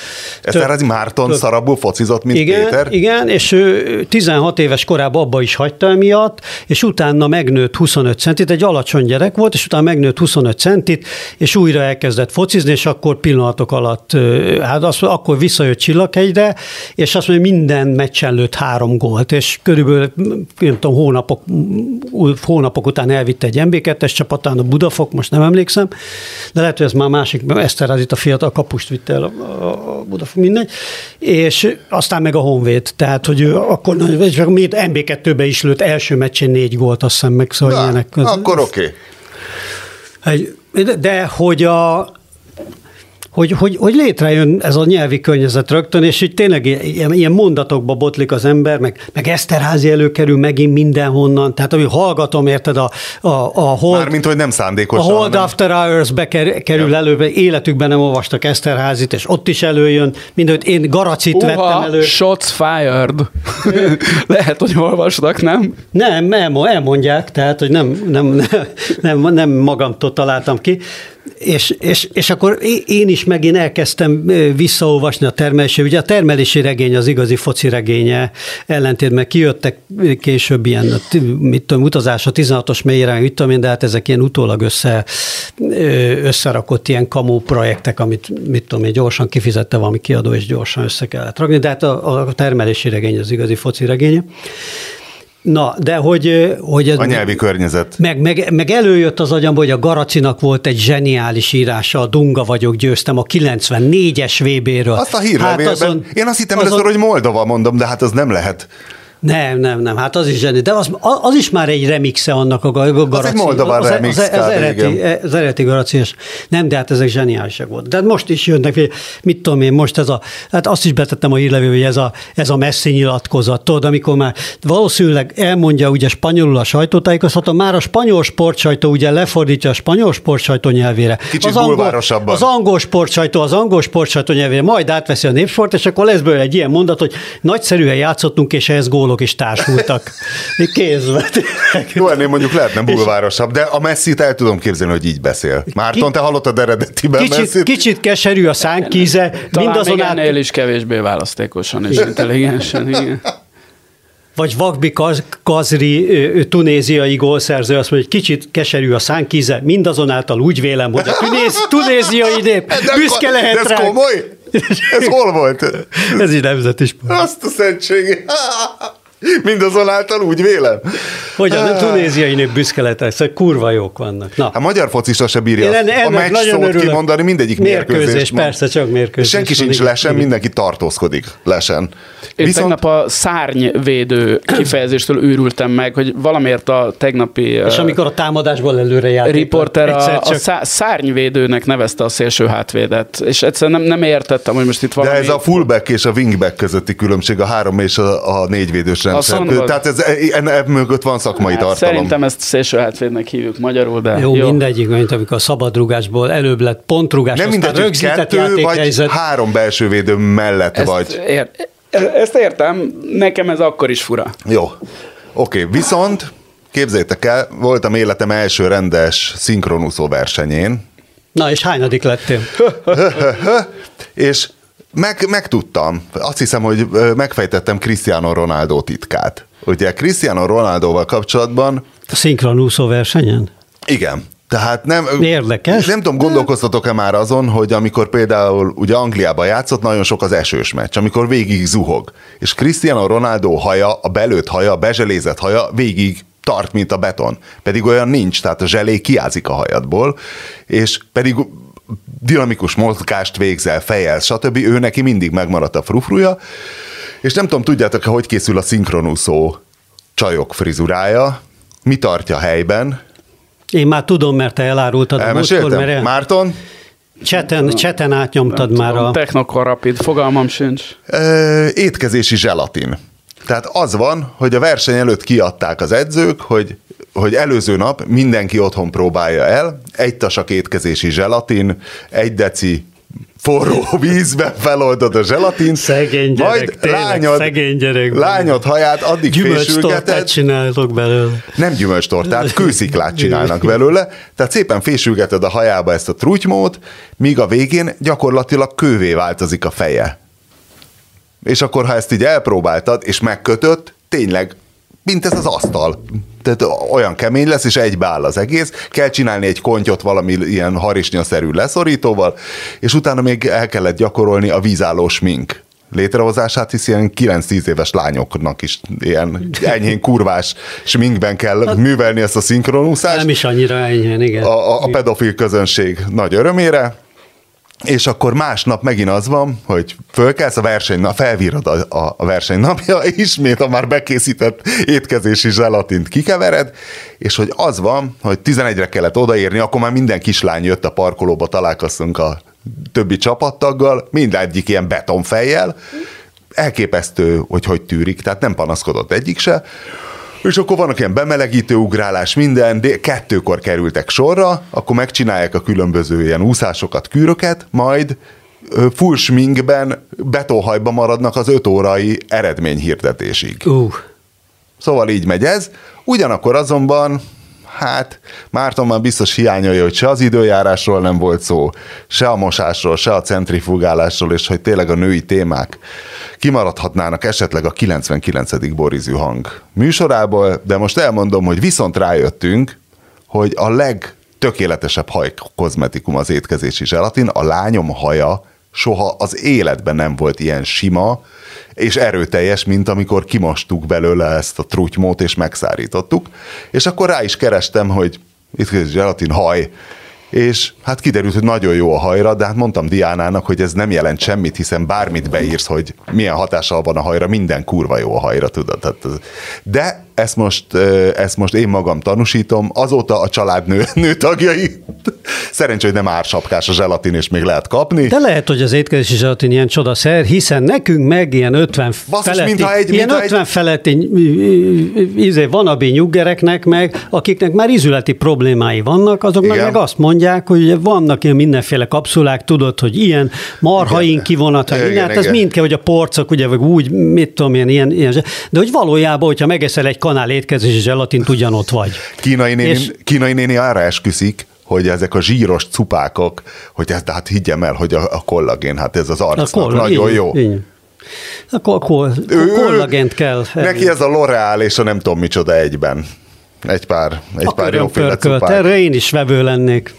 Eszterházi Márton több- szarabbul focizott, mint igen, Péter? igen, és ő 16 éves korában abba is hagyta emiatt, és utána megnőtt 25 centit, egy alacsony gyerek volt, és utána megnőtt 25 centit, és újra elkezdett focizni, és akkor pillanatok alatt, hát azt, akkor visszajött Csillaghegyre, és azt mondja, minden meccsen lőtt három gólt, és körülbelül, nem tudom, hónapok, hónapok után elvitte egy MB2-es csapatán, a Budafok, most nem emlékszem, de lehet, hogy ez már másik, Eszterház itt a fiatal kapust vitte el a, a Budafok, mindegy, és aztán meg a Honvéd, tehát, hogy ő akkor még MB2-be is lőtt első meccsén négy gólt, azt hiszem meg, szóval Na, ilyenek. akkor oké. Okay. Egy- De, de hogy a hogy, hogy, hogy létrejön ez a nyelvi környezet rögtön, és így tényleg ilyen, ilyen mondatokba botlik az ember, meg, meg Eszterházi előkerül megint mindenhonnan, tehát ami hallgatom, érted, a, a, a hold, Mármint, hogy nem a szándékosan. Hold hanem- After Hours-be ker- kerül Ja. elő, életükben nem olvastak Eszterházit, és ott is előjön, mindent én Garacit vettem Uha, elő. shots fired. Lehet, hogy olvastak, nem? Nem, nem, elmondják, tehát, hogy nem, nem, nem, nem, nem magamtól találtam ki. És, és, és akkor én is megint elkezdtem visszaolvasni a termelési, ugye a termelési regény az igazi foci regénye, ellentétben kijöttek később ilyen, mit tudom, utazás a 16-os mélyre, mit tudom én, de hát ezek ilyen utólag össze, összerakott ilyen kamó projektek, amit mit tudom én, gyorsan kifizette valami kiadó, és gyorsan össze kellett rakni, de hát a, a termelési regény az igazi foci regénye. Na, de hogy... hogy a nyelvi környezet. Meg, meg, meg előjött az agyamba, hogy a Garacinak volt egy zseniális írása, a Dunga vagyok, győztem a 94-es VB-ről. Azt a hírlevélben, hát azon, én azt hittem azon, először, hogy Moldova mondom, de hát az nem lehet. Nem, nem, nem, hát az is zseni, de az, az is már egy remixe annak a Garaci. Az egy Moldova az, remix. Az, az, az, eredeti, az eredeti Garaciás. Nem, de hát ezek zseniálisak volt. De most is jönnek, mit tudom én, most ez a, hát azt is betettem a hírlevő, hogy ez a, ez a messzi nyilatkozat, tudod, amikor már valószínűleg elmondja ugye spanyolul a sajtótájékoztató, már a spanyol sportsajtó ugye lefordítja a spanyol sportsajtó nyelvére. Kicsit az angol, az angol sportsajtó az angol sportsajtó nyelvére, majd átveszi a népsport, és akkor lesz belőle egy ilyen mondat, hogy nagyszerűen játszottunk, és ez gólok is társultak. Kézbe. Jó, ennél mondjuk lehetne bulvárosabb, de a messzit el tudom képzelni, hogy így beszél. Márton, te hallottad eredetiben kicsit, messzit? kicsit keserű a szánkíze. Talán mindazonát... még ennél is kevésbé választékosan és intelligensen. Igen. Vagy Vakbi Kazri, tunéziai gólszerző azt mondja, hogy kicsit keserű a szánkíze, mindazonáltal úgy vélem, hogy a tunéz, tunéziai nép büszke lehet de ez rá. komoly? Ez hol volt? Ez így nemzeti sport. Azt a szentséget. Mindazonáltal úgy vélem. Hogy a tunéziai nép büszke lehet, szóval kurva jók vannak. Na. A magyar focista se bírja Én a meccs szót örülök. kimondani, mindegyik mérkőzés. mérkőzés persze, csak mérkőzés. Senki sincs lesen, mindenki tartózkodik lesen. Én Viszont... tegnap a szárnyvédő kifejezéstől őrültem meg, hogy valamiért a tegnapi... És amikor a támadásból előre játék. Riporter a, csak... a szárnyvédőnek nevezte a szélső hátvédet, és egyszerűen nem, nem értettem, hogy most itt valami... De ez a fullback és a wingback közötti különbség, a három és a, a négyvédős rendszer. Szondod... Tehát ez, enne mögött van szakmai hát, tartalom. Szerintem ezt szélső hátvédnek hívjuk magyarul, de jó. jó. mindegyik, mint amikor a szabadrugásból előbb lett pontrugás, Nem mindegy, rögzített kettő vagy három belső védő mellett ezt vagy. Ér, ezt értem, nekem ez akkor is fura. Jó. Oké, okay. viszont képzétek el, voltam életem első rendes szinkronúszó versenyén. Na, és hányadik lettél? és meg, megtudtam, azt hiszem, hogy megfejtettem Cristiano Ronaldo titkát. Ugye Cristiano Ronaldoval kapcsolatban... A szinkronúszó versenyen? Igen. Tehát nem, Érdekes. nem tudom, gondolkoztatok-e már azon, hogy amikor például ugye Angliában játszott, nagyon sok az esős meccs, amikor végig zuhog, és Cristiano Ronaldo haja, a belőtt haja, a bezselézett haja végig tart, mint a beton. Pedig olyan nincs, tehát a zselé kiázik a hajadból, és pedig dinamikus mozgást végzel, fejel, stb. Ő neki mindig megmaradt a frufruja, és nem tudom, tudjátok hogy készül a szinkronúszó csajok frizurája, mi tartja helyben. Én már tudom, mert te elárultad a múltkor, mert el... Márton? Cseten, cseten átnyomtad nem már tudom, a... Technokorapid, fogalmam sincs. Ö, étkezési zselatin. Tehát az van, hogy a verseny előtt kiadták az edzők, hogy hogy előző nap mindenki otthon próbálja el, egy tasak étkezési zselatin, egy deci forró vízben feloldod a zselatin, szegény gyerek, majd tényleg, lányod, szegény gyerek. lányod haját addig fésülgeted. csináltok belőle. Nem gyümölcstortát, kősziklát csinálnak belőle, tehát szépen fésülgeted a hajába ezt a trutymót, míg a végén gyakorlatilag kővé változik a feje. És akkor, ha ezt így elpróbáltad, és megkötött, tényleg, mint ez az asztal tehát olyan kemény lesz, és egybeáll az egész. Kell csinálni egy kontyot valami ilyen harisnyaszerű leszorítóval, és utána még el kellett gyakorolni a vízállós mink létrehozását, hisz ilyen 9-10 éves lányoknak is ilyen enyhén kurvás sminkben kell hát, művelni ezt a szinkronúszást. Nem is annyira enyhén, igen. A, a pedofil közönség nagy örömére, és akkor másnap megint az van, hogy fölkelsz a verseny, na felvírod a, a, a verseny napja, ismét a már bekészített étkezési zselatint kikevered, és hogy az van, hogy 11-re kellett odaérni, akkor már minden kislány jött a parkolóba, találkoztunk a többi csapattaggal, mindegyik ilyen betonfejjel, elképesztő, hogy hogy tűrik, tehát nem panaszkodott egyik se, és akkor vannak ilyen bemelegítő ugrálás, minden, de kettőkor kerültek sorra, akkor megcsinálják a különböző ilyen úszásokat, kűröket, majd full sminkben, betóhajba maradnak az öt órai eredményhirdetésig. Uh. Szóval így megy ez. Ugyanakkor azonban hát Márton már biztos hiányolja, hogy se az időjárásról nem volt szó, se a mosásról, se a centrifugálásról, és hogy tényleg a női témák kimaradhatnának esetleg a 99. Borizű hang műsorából, de most elmondom, hogy viszont rájöttünk, hogy a legtökéletesebb hajkozmetikum az étkezési zselatin, a lányom haja soha az életben nem volt ilyen sima és erőteljes, mint amikor kimostuk belőle ezt a trutymót és megszárítottuk. És akkor rá is kerestem, hogy itt zselatin haj, és hát kiderült, hogy nagyon jó a hajra, de hát mondtam Diánának, hogy ez nem jelent semmit, hiszen bármit beírsz, hogy milyen hatással van a hajra, minden kurva jó a hajra, tudod. De ezt most, ezt most én magam tanúsítom, azóta a család nő, nő tagjai, szerencsé, hogy nem ársapkás a zselatin, és még lehet kapni. De lehet, hogy az étkezési zselatin ilyen csodaszer, hiszen nekünk meg ilyen 50 Basszus, feletti, mintha egy, ilyen mintha 50 egy... feletti izé, vanabi nyuggereknek meg, akiknek már izületi problémái vannak, azoknak Igen. meg azt mondják, hogy vannak ilyen mindenféle kapszulák, tudod, hogy ilyen marhaink kivonat, hogy hát ez mind kell, hogy a porcok, ugye, vagy úgy, mit tudom, ilyen, ilyen, ilyen de hogy valójában, hogyha megeszel egy kanál étkezési zselatint, ugyanott vagy. Kínai néni, és... kínai néni arra esküszik, hogy ezek a zsíros cupákok, hogy ez, hát higgyem el, hogy a, a kollagén, hát ez az arcnak a kollag, nagyon így, jó. Így. Akkor kol, kollagént kell. Neki ez a L'Oreal és a nem tudom micsoda egyben. Egy pár, egy a pár jóféle cupák. Erre én is vevő lennék.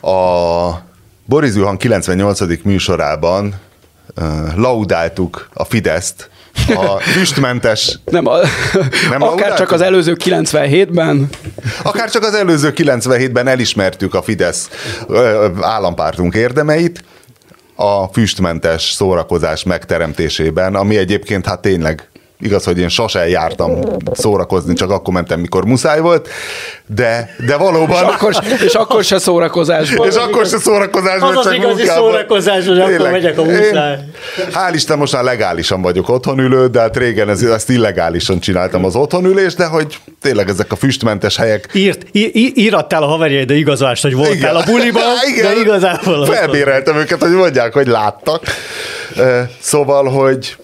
A Boris Juhan 98. műsorában uh, laudáltuk a Fideszt, a füstmentes... Nem, a, nem akár csak az előző 97-ben. Akár csak az előző 97-ben elismertük a Fidesz állampártunk érdemeit, a füstmentes szórakozás megteremtésében, ami egyébként hát tényleg Igaz, hogy én sosem jártam szórakozni, csak akkor mentem, mikor muszáj volt, de, de valóban... És akkor, és akkor se szórakozásban. És akkor se szórakozásban, az csak az igazi munkában. szórakozás, hogy akkor megyek a muszáj. Én, hál' Isten, most már legálisan vagyok otthonülő, de hát régen ez, ezt illegálisan csináltam az otthonülést, de hogy tényleg ezek a füstmentes helyek... Írt, í, írattál a haverjaid igazolást, hogy voltál igen. a buliban, igen. de igazából... Felbéreltem őket, hogy mondják, hogy láttak. Szóval, hogy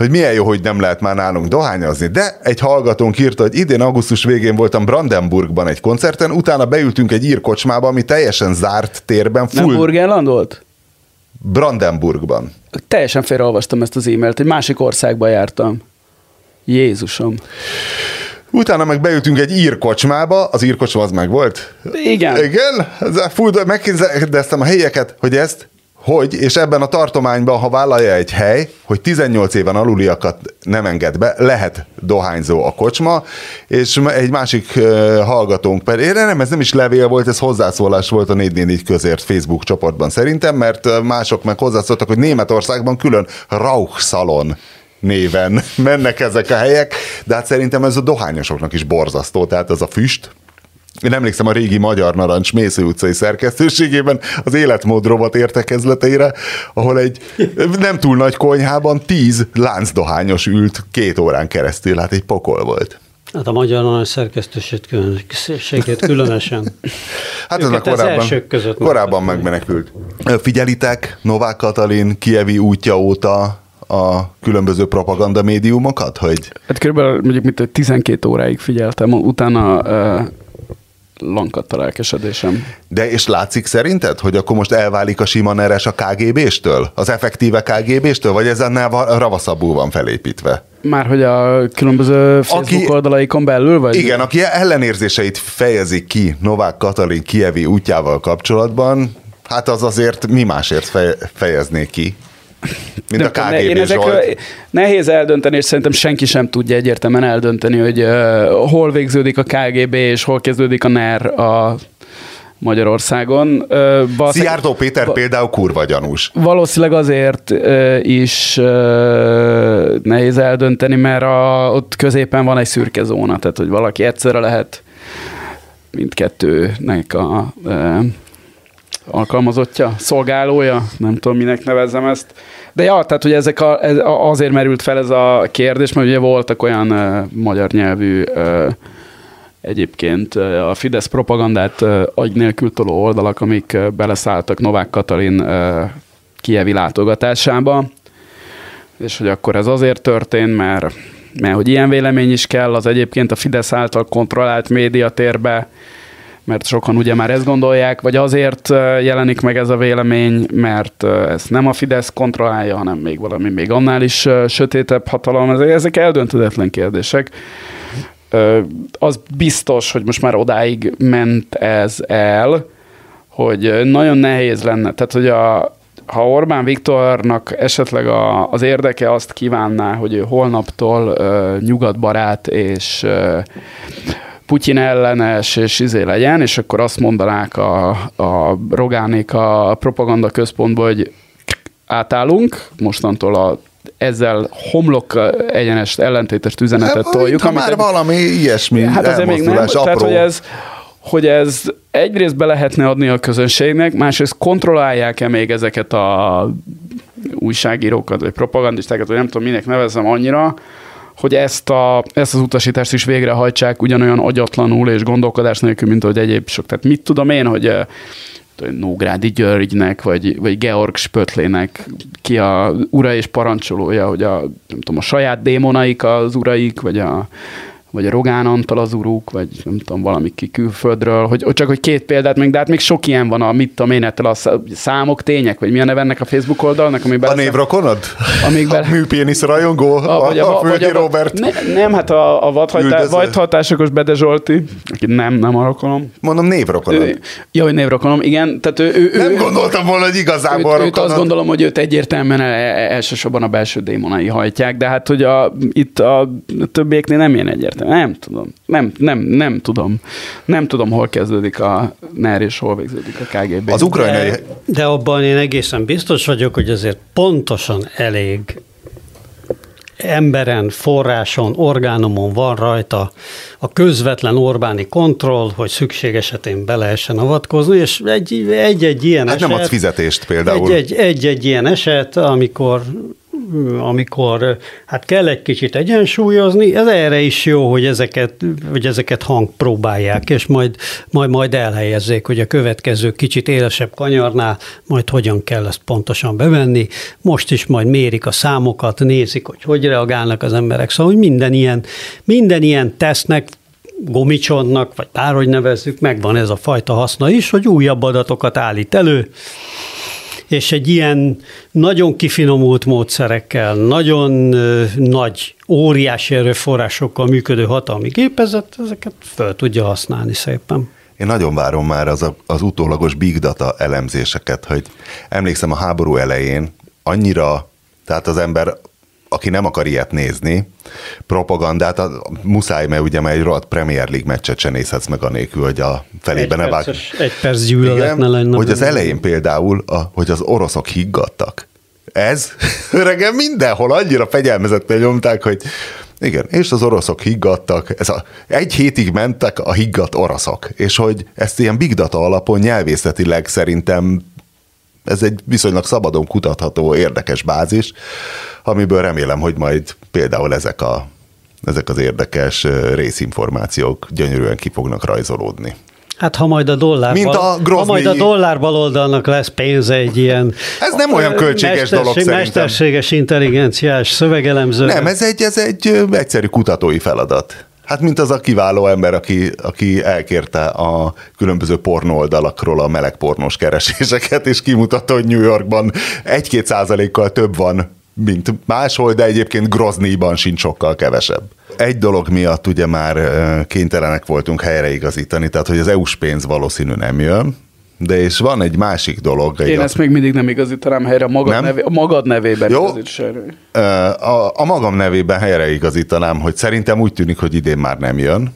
hogy milyen jó, hogy nem lehet már nálunk dohányozni, de egy hallgatónk írta, hogy idén augusztus végén voltam Brandenburgban egy koncerten, utána beültünk egy írkocsmába, ami teljesen zárt térben. Full... Nem Burgenland volt? Brandenburgban. Teljesen félreolvastam ezt az e-mailt, egy másik országba jártam. Jézusom. Utána meg beültünk egy írkocsmába, az írkocsma az meg volt? Igen. Igen? Fú, megkérdeztem a helyeket, hogy ezt hogy, és ebben a tartományban, ha vállalja egy hely, hogy 18 éven aluliakat nem enged be, lehet dohányzó a kocsma, és egy másik hallgatónk pedig, nem, ez nem is levél volt, ez hozzászólás volt a 444 közért Facebook csoportban szerintem, mert mások meg hozzászóltak, hogy Németországban külön Rauchsalon néven mennek ezek a helyek, de hát szerintem ez a dohányosoknak is borzasztó, tehát ez a füst, én emlékszem a régi Magyar Narancs Mésző utcai szerkesztőségében az életmód rovat értekezleteire, ahol egy nem túl nagy konyhában tíz láncdohányos ült két órán keresztül, hát egy pokol volt. Hát a Magyar Narancs szerkesztőségét különösen. hát ez a korábban, között korábban megmenekült. Figyelitek Novák Katalin kievi útja óta a különböző propaganda médiumokat, hogy... Hát körülbelül mondjuk mint 12 óráig figyeltem, utána lankadt a lelkesedésem. De és látszik szerinted, hogy akkor most elválik a sima neres a KGB-stől? Az effektíve KGB-stől? Vagy ez annál ravaszabbul van felépítve? Már hogy a különböző Facebook aki, oldalaikon belül? Vagy? Igen, aki ellenérzéseit fejezik ki Novák Katalin kievi útjával kapcsolatban, hát az azért mi másért fejezné ki? Mint a KGB én ezekről Nehéz eldönteni, és szerintem senki sem tudja egyértelműen eldönteni, hogy uh, hol végződik a KGB, és hol kezdődik a NER a Magyarországon. Uh, Szijjártó Péter va- például kurva gyanús. Valószínűleg azért uh, is uh, nehéz eldönteni, mert a, ott középen van egy szürke zóna, tehát hogy valaki egyszerre lehet mindkettőnek a alkalmazottja, szolgálója, nem tudom, minek nevezzem ezt. De ja, tehát hogy ezek a, ez, azért merült fel ez a kérdés, mert ugye voltak olyan uh, magyar nyelvű uh, egyébként uh, a Fidesz propagandát uh, agy nélkül toló oldalak, amik uh, beleszálltak Novák Katalin uh, kievi látogatásába, és hogy akkor ez azért történt, mert mert hogy ilyen vélemény is kell az egyébként a Fidesz által kontrollált médiatérbe, mert sokan ugye már ezt gondolják, vagy azért jelenik meg ez a vélemény, mert ezt nem a Fidesz kontrollálja, hanem még valami még annál is sötétebb hatalom. Ezek eldöntötlen kérdések. Az biztos, hogy most már odáig ment ez el, hogy nagyon nehéz lenne. Tehát, hogy a, ha Orbán Viktornak esetleg a, az érdeke azt kívánná, hogy ő holnaptól uh, nyugatbarát és uh, Putyin ellenes, és izé legyen, és akkor azt mondanák a, a Rogánék a propaganda központból, hogy átállunk, mostantól a ezzel homlok egyenes ellentétes üzenetet hát, toljuk. Amikor már valami ilyesmi hát azért még nem, apró. Tehát, hogy ez, hogy ez egyrészt be lehetne adni a közönségnek, másrészt kontrollálják-e még ezeket a újságírókat, vagy propagandistákat, vagy nem tudom, minek nevezem annyira, hogy ezt, a, ezt az utasítást is végrehajtsák ugyanolyan agyatlanul és gondolkodás nélkül, mint ahogy egyéb sok. Tehát mit tudom én, hogy Nógrádi Györgynek, vagy, vagy Georg Spötlének ki a ura és parancsolója, hogy a, nem tudom, a saját démonaik az uraik, vagy a, vagy a Rogán Antal az uruk, vagy nem tudom, valami ki külföldről, hogy, csak hogy két példát még, de hát még sok ilyen van a mit tudom én, a számok, tények, vagy mi a neve ennek a Facebook oldalnak, amiben... A névrokonod? Amikben... A műpénisz rajongó? A, vagy a, a, vagy a, Robert? Ne, nem, hát a, a vadhajtásokos Bede Zsolti, aki nem, nem a rokonom. Mondom névrokonod. Jó, hogy névrokonom, igen. Tehát ő, ő, nem ő, gondoltam volna, hogy igazából őt, őt azt gondolom, hogy őt egyértelműen e- e- elsősorban a belső démonai hajtják, de hát hogy a, itt a többieknél nem ilyen egyértelmű nem tudom. Nem, nem, nem tudom. Nem tudom, hol kezdődik a NER és hol végződik a KGB. Az ukrajnai... De, de abban én egészen biztos vagyok, hogy azért pontosan elég emberen, forráson, orgánumon van rajta a közvetlen Orbáni kontroll, hogy szükség esetén be lehessen avatkozni, és egy-egy ilyen hát eset... nem adsz fizetést például. Egy-egy ilyen eset, amikor amikor hát kell egy kicsit egyensúlyozni, ez erre is jó, hogy ezeket, hogy ezeket hangpróbálják, és majd, majd, majd elhelyezzék, hogy a következő kicsit élesebb kanyarnál majd hogyan kell ezt pontosan bevenni. Most is majd mérik a számokat, nézik, hogy hogy reagálnak az emberek. Szóval, hogy minden ilyen, minden ilyen tesznek gumicsontnak, vagy bárhogy nevezzük, megvan ez a fajta haszna is, hogy újabb adatokat állít elő, és egy ilyen nagyon kifinomult módszerekkel, nagyon nagy, óriási erőforrásokkal működő hatalmi gépezet, ezeket föl tudja használni szépen. Én nagyon várom már az, az utólagos big data elemzéseket, hogy emlékszem a háború elején annyira, tehát az ember aki nem akar ilyet nézni, propagandát, a, muszáj, mert ugye már egy rohadt Premier League meccset se nézhetsz meg anélkül, hogy a felében ne vág. Egy perc gyűlölet ne lenne. Hogy az elején például, a, hogy az oroszok higgadtak. Ez öregem mindenhol annyira fegyelmezetten nyomták, hogy igen, és az oroszok higgadtak, ez a, egy hétig mentek a higgadt oroszok, és hogy ezt ilyen big data alapon nyelvészetileg szerintem ez egy viszonylag szabadon kutatható, érdekes bázis, amiből remélem, hogy majd például ezek, a, ezek az érdekes részinformációk gyönyörűen ki fognak rajzolódni. Hát ha majd a dollár, Mint a Grozny... ha majd a dollár baloldalnak lesz pénze egy ilyen... Ez nem olyan költséges dolog szerintem. Mesterséges intelligenciás szövegelemző. Nem, ez egy, ez egy egyszerű kutatói feladat. Hát mint az a kiváló ember, aki, aki elkérte a különböző pornóoldalakról a meleg pornós kereséseket, és kimutatta, hogy New Yorkban egy-két százalékkal több van, mint máshol, de egyébként Groznyban sincs sokkal kevesebb. Egy dolog miatt ugye már kénytelenek voltunk helyreigazítani, tehát hogy az EU-s pénz valószínű nem jön, de és van egy másik dolog. Én ezt még mindig nem igazítanám helyre, magad, nem? Nevé, a magad nevében Jó? A, a magam nevében helyre igazítanám, hogy szerintem úgy tűnik, hogy idén már nem jön.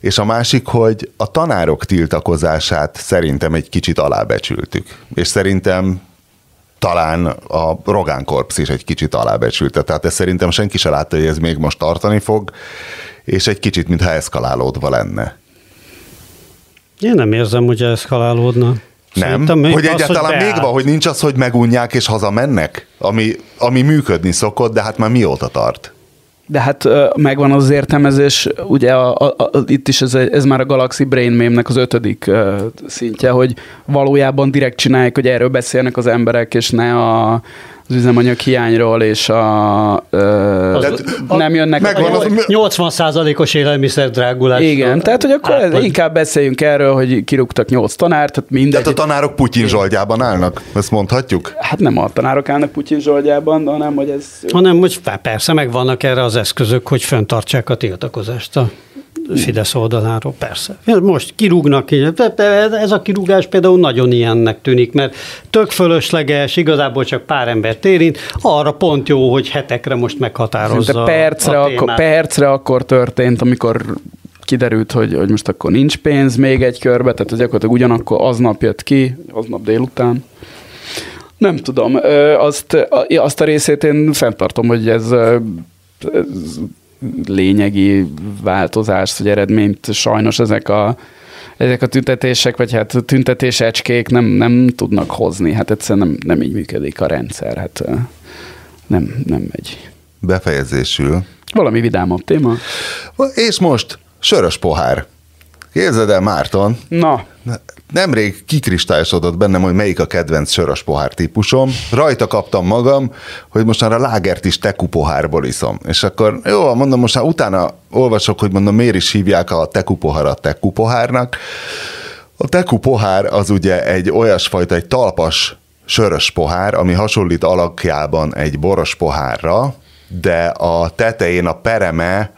És a másik, hogy a tanárok tiltakozását szerintem egy kicsit alábecsültük. És szerintem talán a Rogán Korps is egy kicsit alábecsülte. Tehát ezt szerintem senki se látta, hogy ez még most tartani fog, és egy kicsit, mintha eszkalálódva lenne. Én nem érzem, hogy eszkalálódna. Nem, hogy az, egyáltalán hogy még van, hogy nincs az, hogy megunják és hazamennek, ami, ami működni szokott, de hát már mióta tart? De hát megvan az értelmezés, ugye a, a, a, itt is ez, ez már a Galaxy Brain meme az ötödik uh, szintje, hogy valójában direkt csinálják, hogy erről beszélnek az emberek, és ne a, az üzemanyag hiányról és a, ö, Az- nem jönnek megvan a, az- 80%-os élelmiszer drágulás. igen, tehát hogy akkor Átlag. inkább beszéljünk erről, hogy kirúgtak nyolc tanárt, tehát mindegy. Tehát a tanárok Putyin zsoldjában állnak? Ezt mondhatjuk? Hát nem a tanárok állnak Putyin zsoldjában, hanem hogy ez... Hanem, hogy persze megvannak erre az eszközök, hogy fenntartsák a tiltakozást a Fidesz oldaláról, persze. Most kirúgnak, ez a kirúgás például nagyon ilyennek tűnik, mert tök fölösleges, igazából csak pár embert érint, arra pont jó, hogy hetekre most meghatározza De percre, a akkor, percre akkor történt, amikor kiderült, hogy, hogy most akkor nincs pénz még egy körbe, tehát gyakorlatilag ugyanakkor aznap jött ki, aznap délután. Nem tudom, azt, azt a részét én fenntartom, hogy ez, ez lényegi változást, vagy eredményt sajnos ezek a, ezek a tüntetések, vagy hát tüntetésecskék nem, nem tudnak hozni. Hát egyszerűen nem, nem így működik a rendszer. Hát nem, nem megy. Befejezésül. Valami vidámabb téma? És most sörös pohár. Képzeld el, Márton, Na, nemrég kikristályosodott bennem, hogy melyik a kedvenc sörös pohár típusom. Rajta kaptam magam, hogy most már a lágert is teku pohárból iszom. És akkor jó, mondom, most már utána olvasok, hogy mondom, miért is hívják a teku poharat teku pohárnak. A teku pohár az ugye egy olyasfajta, egy talpas sörös pohár, ami hasonlít alakjában egy boros pohárra, de a tetején a pereme,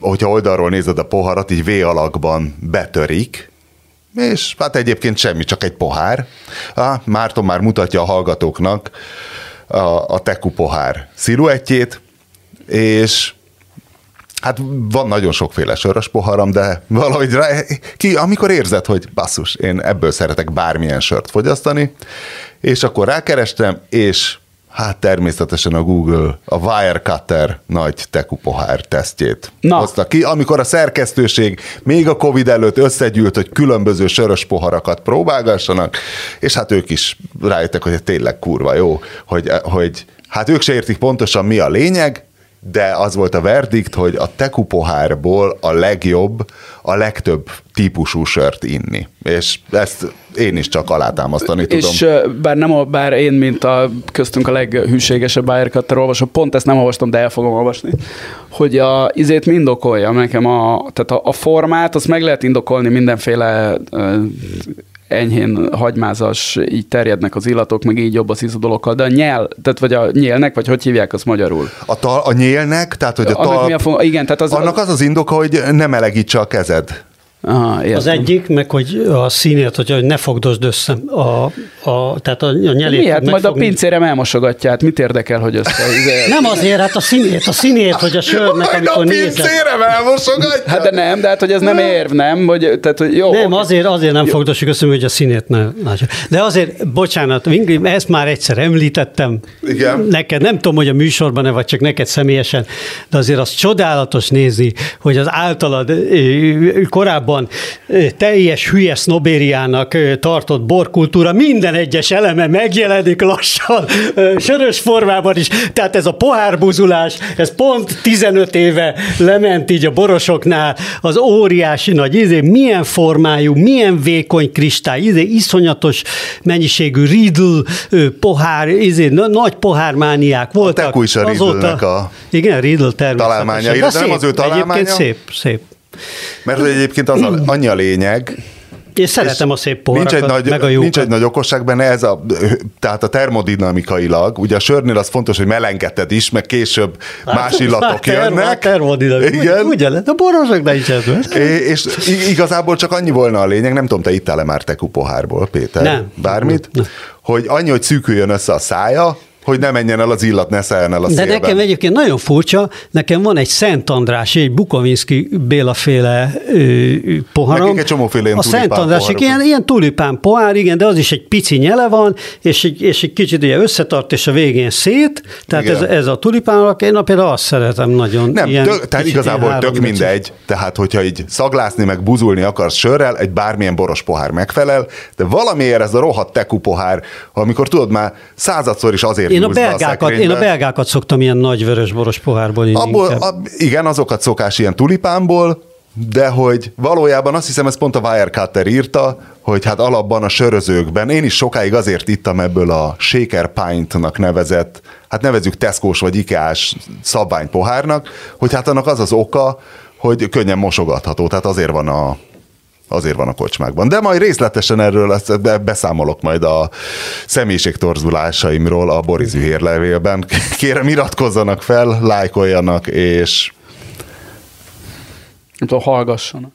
hogyha oldalról nézed a poharat, így V alakban betörik, és hát egyébként semmi, csak egy pohár. Ah, Márton már mutatja a hallgatóknak a, a teku pohár sziluettjét, és Hát van nagyon sokféle sörös poharam, de valahogy rá, ki, amikor érzed, hogy basszus, én ebből szeretek bármilyen sört fogyasztani, és akkor rákerestem, és hát természetesen a Google a Wirecutter nagy teku pohár tesztjét Na. hozta ki, amikor a szerkesztőség még a Covid előtt összegyűlt, hogy különböző sörös poharakat próbálgassanak, és hát ők is rájöttek, hogy tényleg kurva jó, hogy, hogy hát ők se értik pontosan mi a lényeg, de az volt a verdikt, hogy a teku pohárból a legjobb, a legtöbb típusú sört inni. És ezt én is csak alátámasztani tudom. és bár, nem, a- bár én, mint a köztünk a leghűségesebb Wirecutter olvasó, pont ezt nem olvastam, de el fogom olvasni, hogy a izét mi indokolja nekem a, tehát a, a formát, azt meg lehet indokolni mindenféle enyhén hagymázas, így terjednek az illatok, meg így jobb az ízadolokkal, de a nyel, tehát vagy a nyélnek, vagy hogy hívják azt magyarul? A, tal, a nyélnek, tehát hogy a Annak tal, mi a fo- igen, tehát az- annak az az indoka, hogy ne melegítse a kezed. Aha, értem. Az egyik, meg hogy a színét, hogy ne fogdosd össze a, a tehát a, a nyelét. Mi? Hát majd a pincérem elmosogatja, hát mit érdekel, hogy össze... Nem azért, hát a színét, a színét, hogy a sörnek, Majd a amikor nézed. pincérem elmosogatja. Hát de nem, de hát hogy ez nem érv, nem? Hogy, tehát, hogy jó, Nem, azért, azért nem fogdossuk össze, hogy a színét ne látja. De azért, bocsánat, Ingrid, ezt már egyszer említettem. Igen. Neked, nem tudom, hogy a műsorban-e, vagy csak neked személyesen, de azért az csodálatos nézni, hogy az általad ö, korábban teljes hülye sznobériának tartott borkultúra minden egyes eleme megjelenik lassan, sörös formában is. Tehát ez a pohárbuzulás, ez pont 15 éve lement így a borosoknál, az óriási nagy, izé, milyen formájú, milyen vékony kristály, izé, iszonyatos mennyiségű Riedl ö, pohár, izé, na- nagy pohármániák voltak. A Riedlnek a Igen, Riedl természetesen. találmánya, De illetve nem szép, az ő találmánya. Egyébként szép, szép. Mert hogy egyébként az a, annyi a lényeg, Én szeretem a szép poharakat, nincs egy, nagy, meg a jókat. nincs egy nagy okosság benne, ez a, tehát a termodinamikailag, ugye a sörnél az fontos, hogy melengeted is, meg később más illatok jönnek. Termodinamika. Igen. Ugye lett, a borosok ne is ez. És igazából csak annyi volna a lényeg, nem tudom, te ittál-e már teku pohárból, Péter? Nem. Bármit? Nem. Hogy annyi, hogy szűküljön össze a szája, hogy ne menjen el az illat, ne szálljon el a De szélben. nekem egyébként nagyon furcsa, nekem van egy Szent András, egy Bukovinski Béla féle ö, poharam. Nekik egy csomóféle ilyen A Szent tulipán András, poharuk ilyen, ilyen tulipán pohár, igen, de az is egy pici nyele van, és egy, és egy kicsit ugye összetart, és a végén szét, tehát ez, Igen. ez a tulipán alak, én például azt szeretem nagyon. Nem, ilyen tök, tehát igazából tök mindegy, tehát hogyha így szaglászni meg buzulni akarsz sörrel, egy bármilyen boros pohár megfelel, de valamiért ez a rohadt teku pohár, amikor tudod már századszor is azért Én a, belgákat, én a belgákat szoktam ilyen nagy vörös boros pohárból inni. Abból, a, igen, azokat szokás ilyen tulipánból, de hogy valójában azt hiszem, ez pont a Wirecutter írta, hogy hát alapban a sörözőkben, én is sokáig azért ittam ebből a Shaker Pint-nak nevezett, hát nevezük Tesco-s vagy Ikeás szabványpohárnak, hogy hát annak az az oka, hogy könnyen mosogatható, tehát azért van a, azért van a kocsmákban. De majd részletesen erről beszámolok majd a személyiségtorzulásaimról a Boris hírlevélben. Kérem, iratkozzanak fel, lájkoljanak, és Nem tudom, hallgassanak.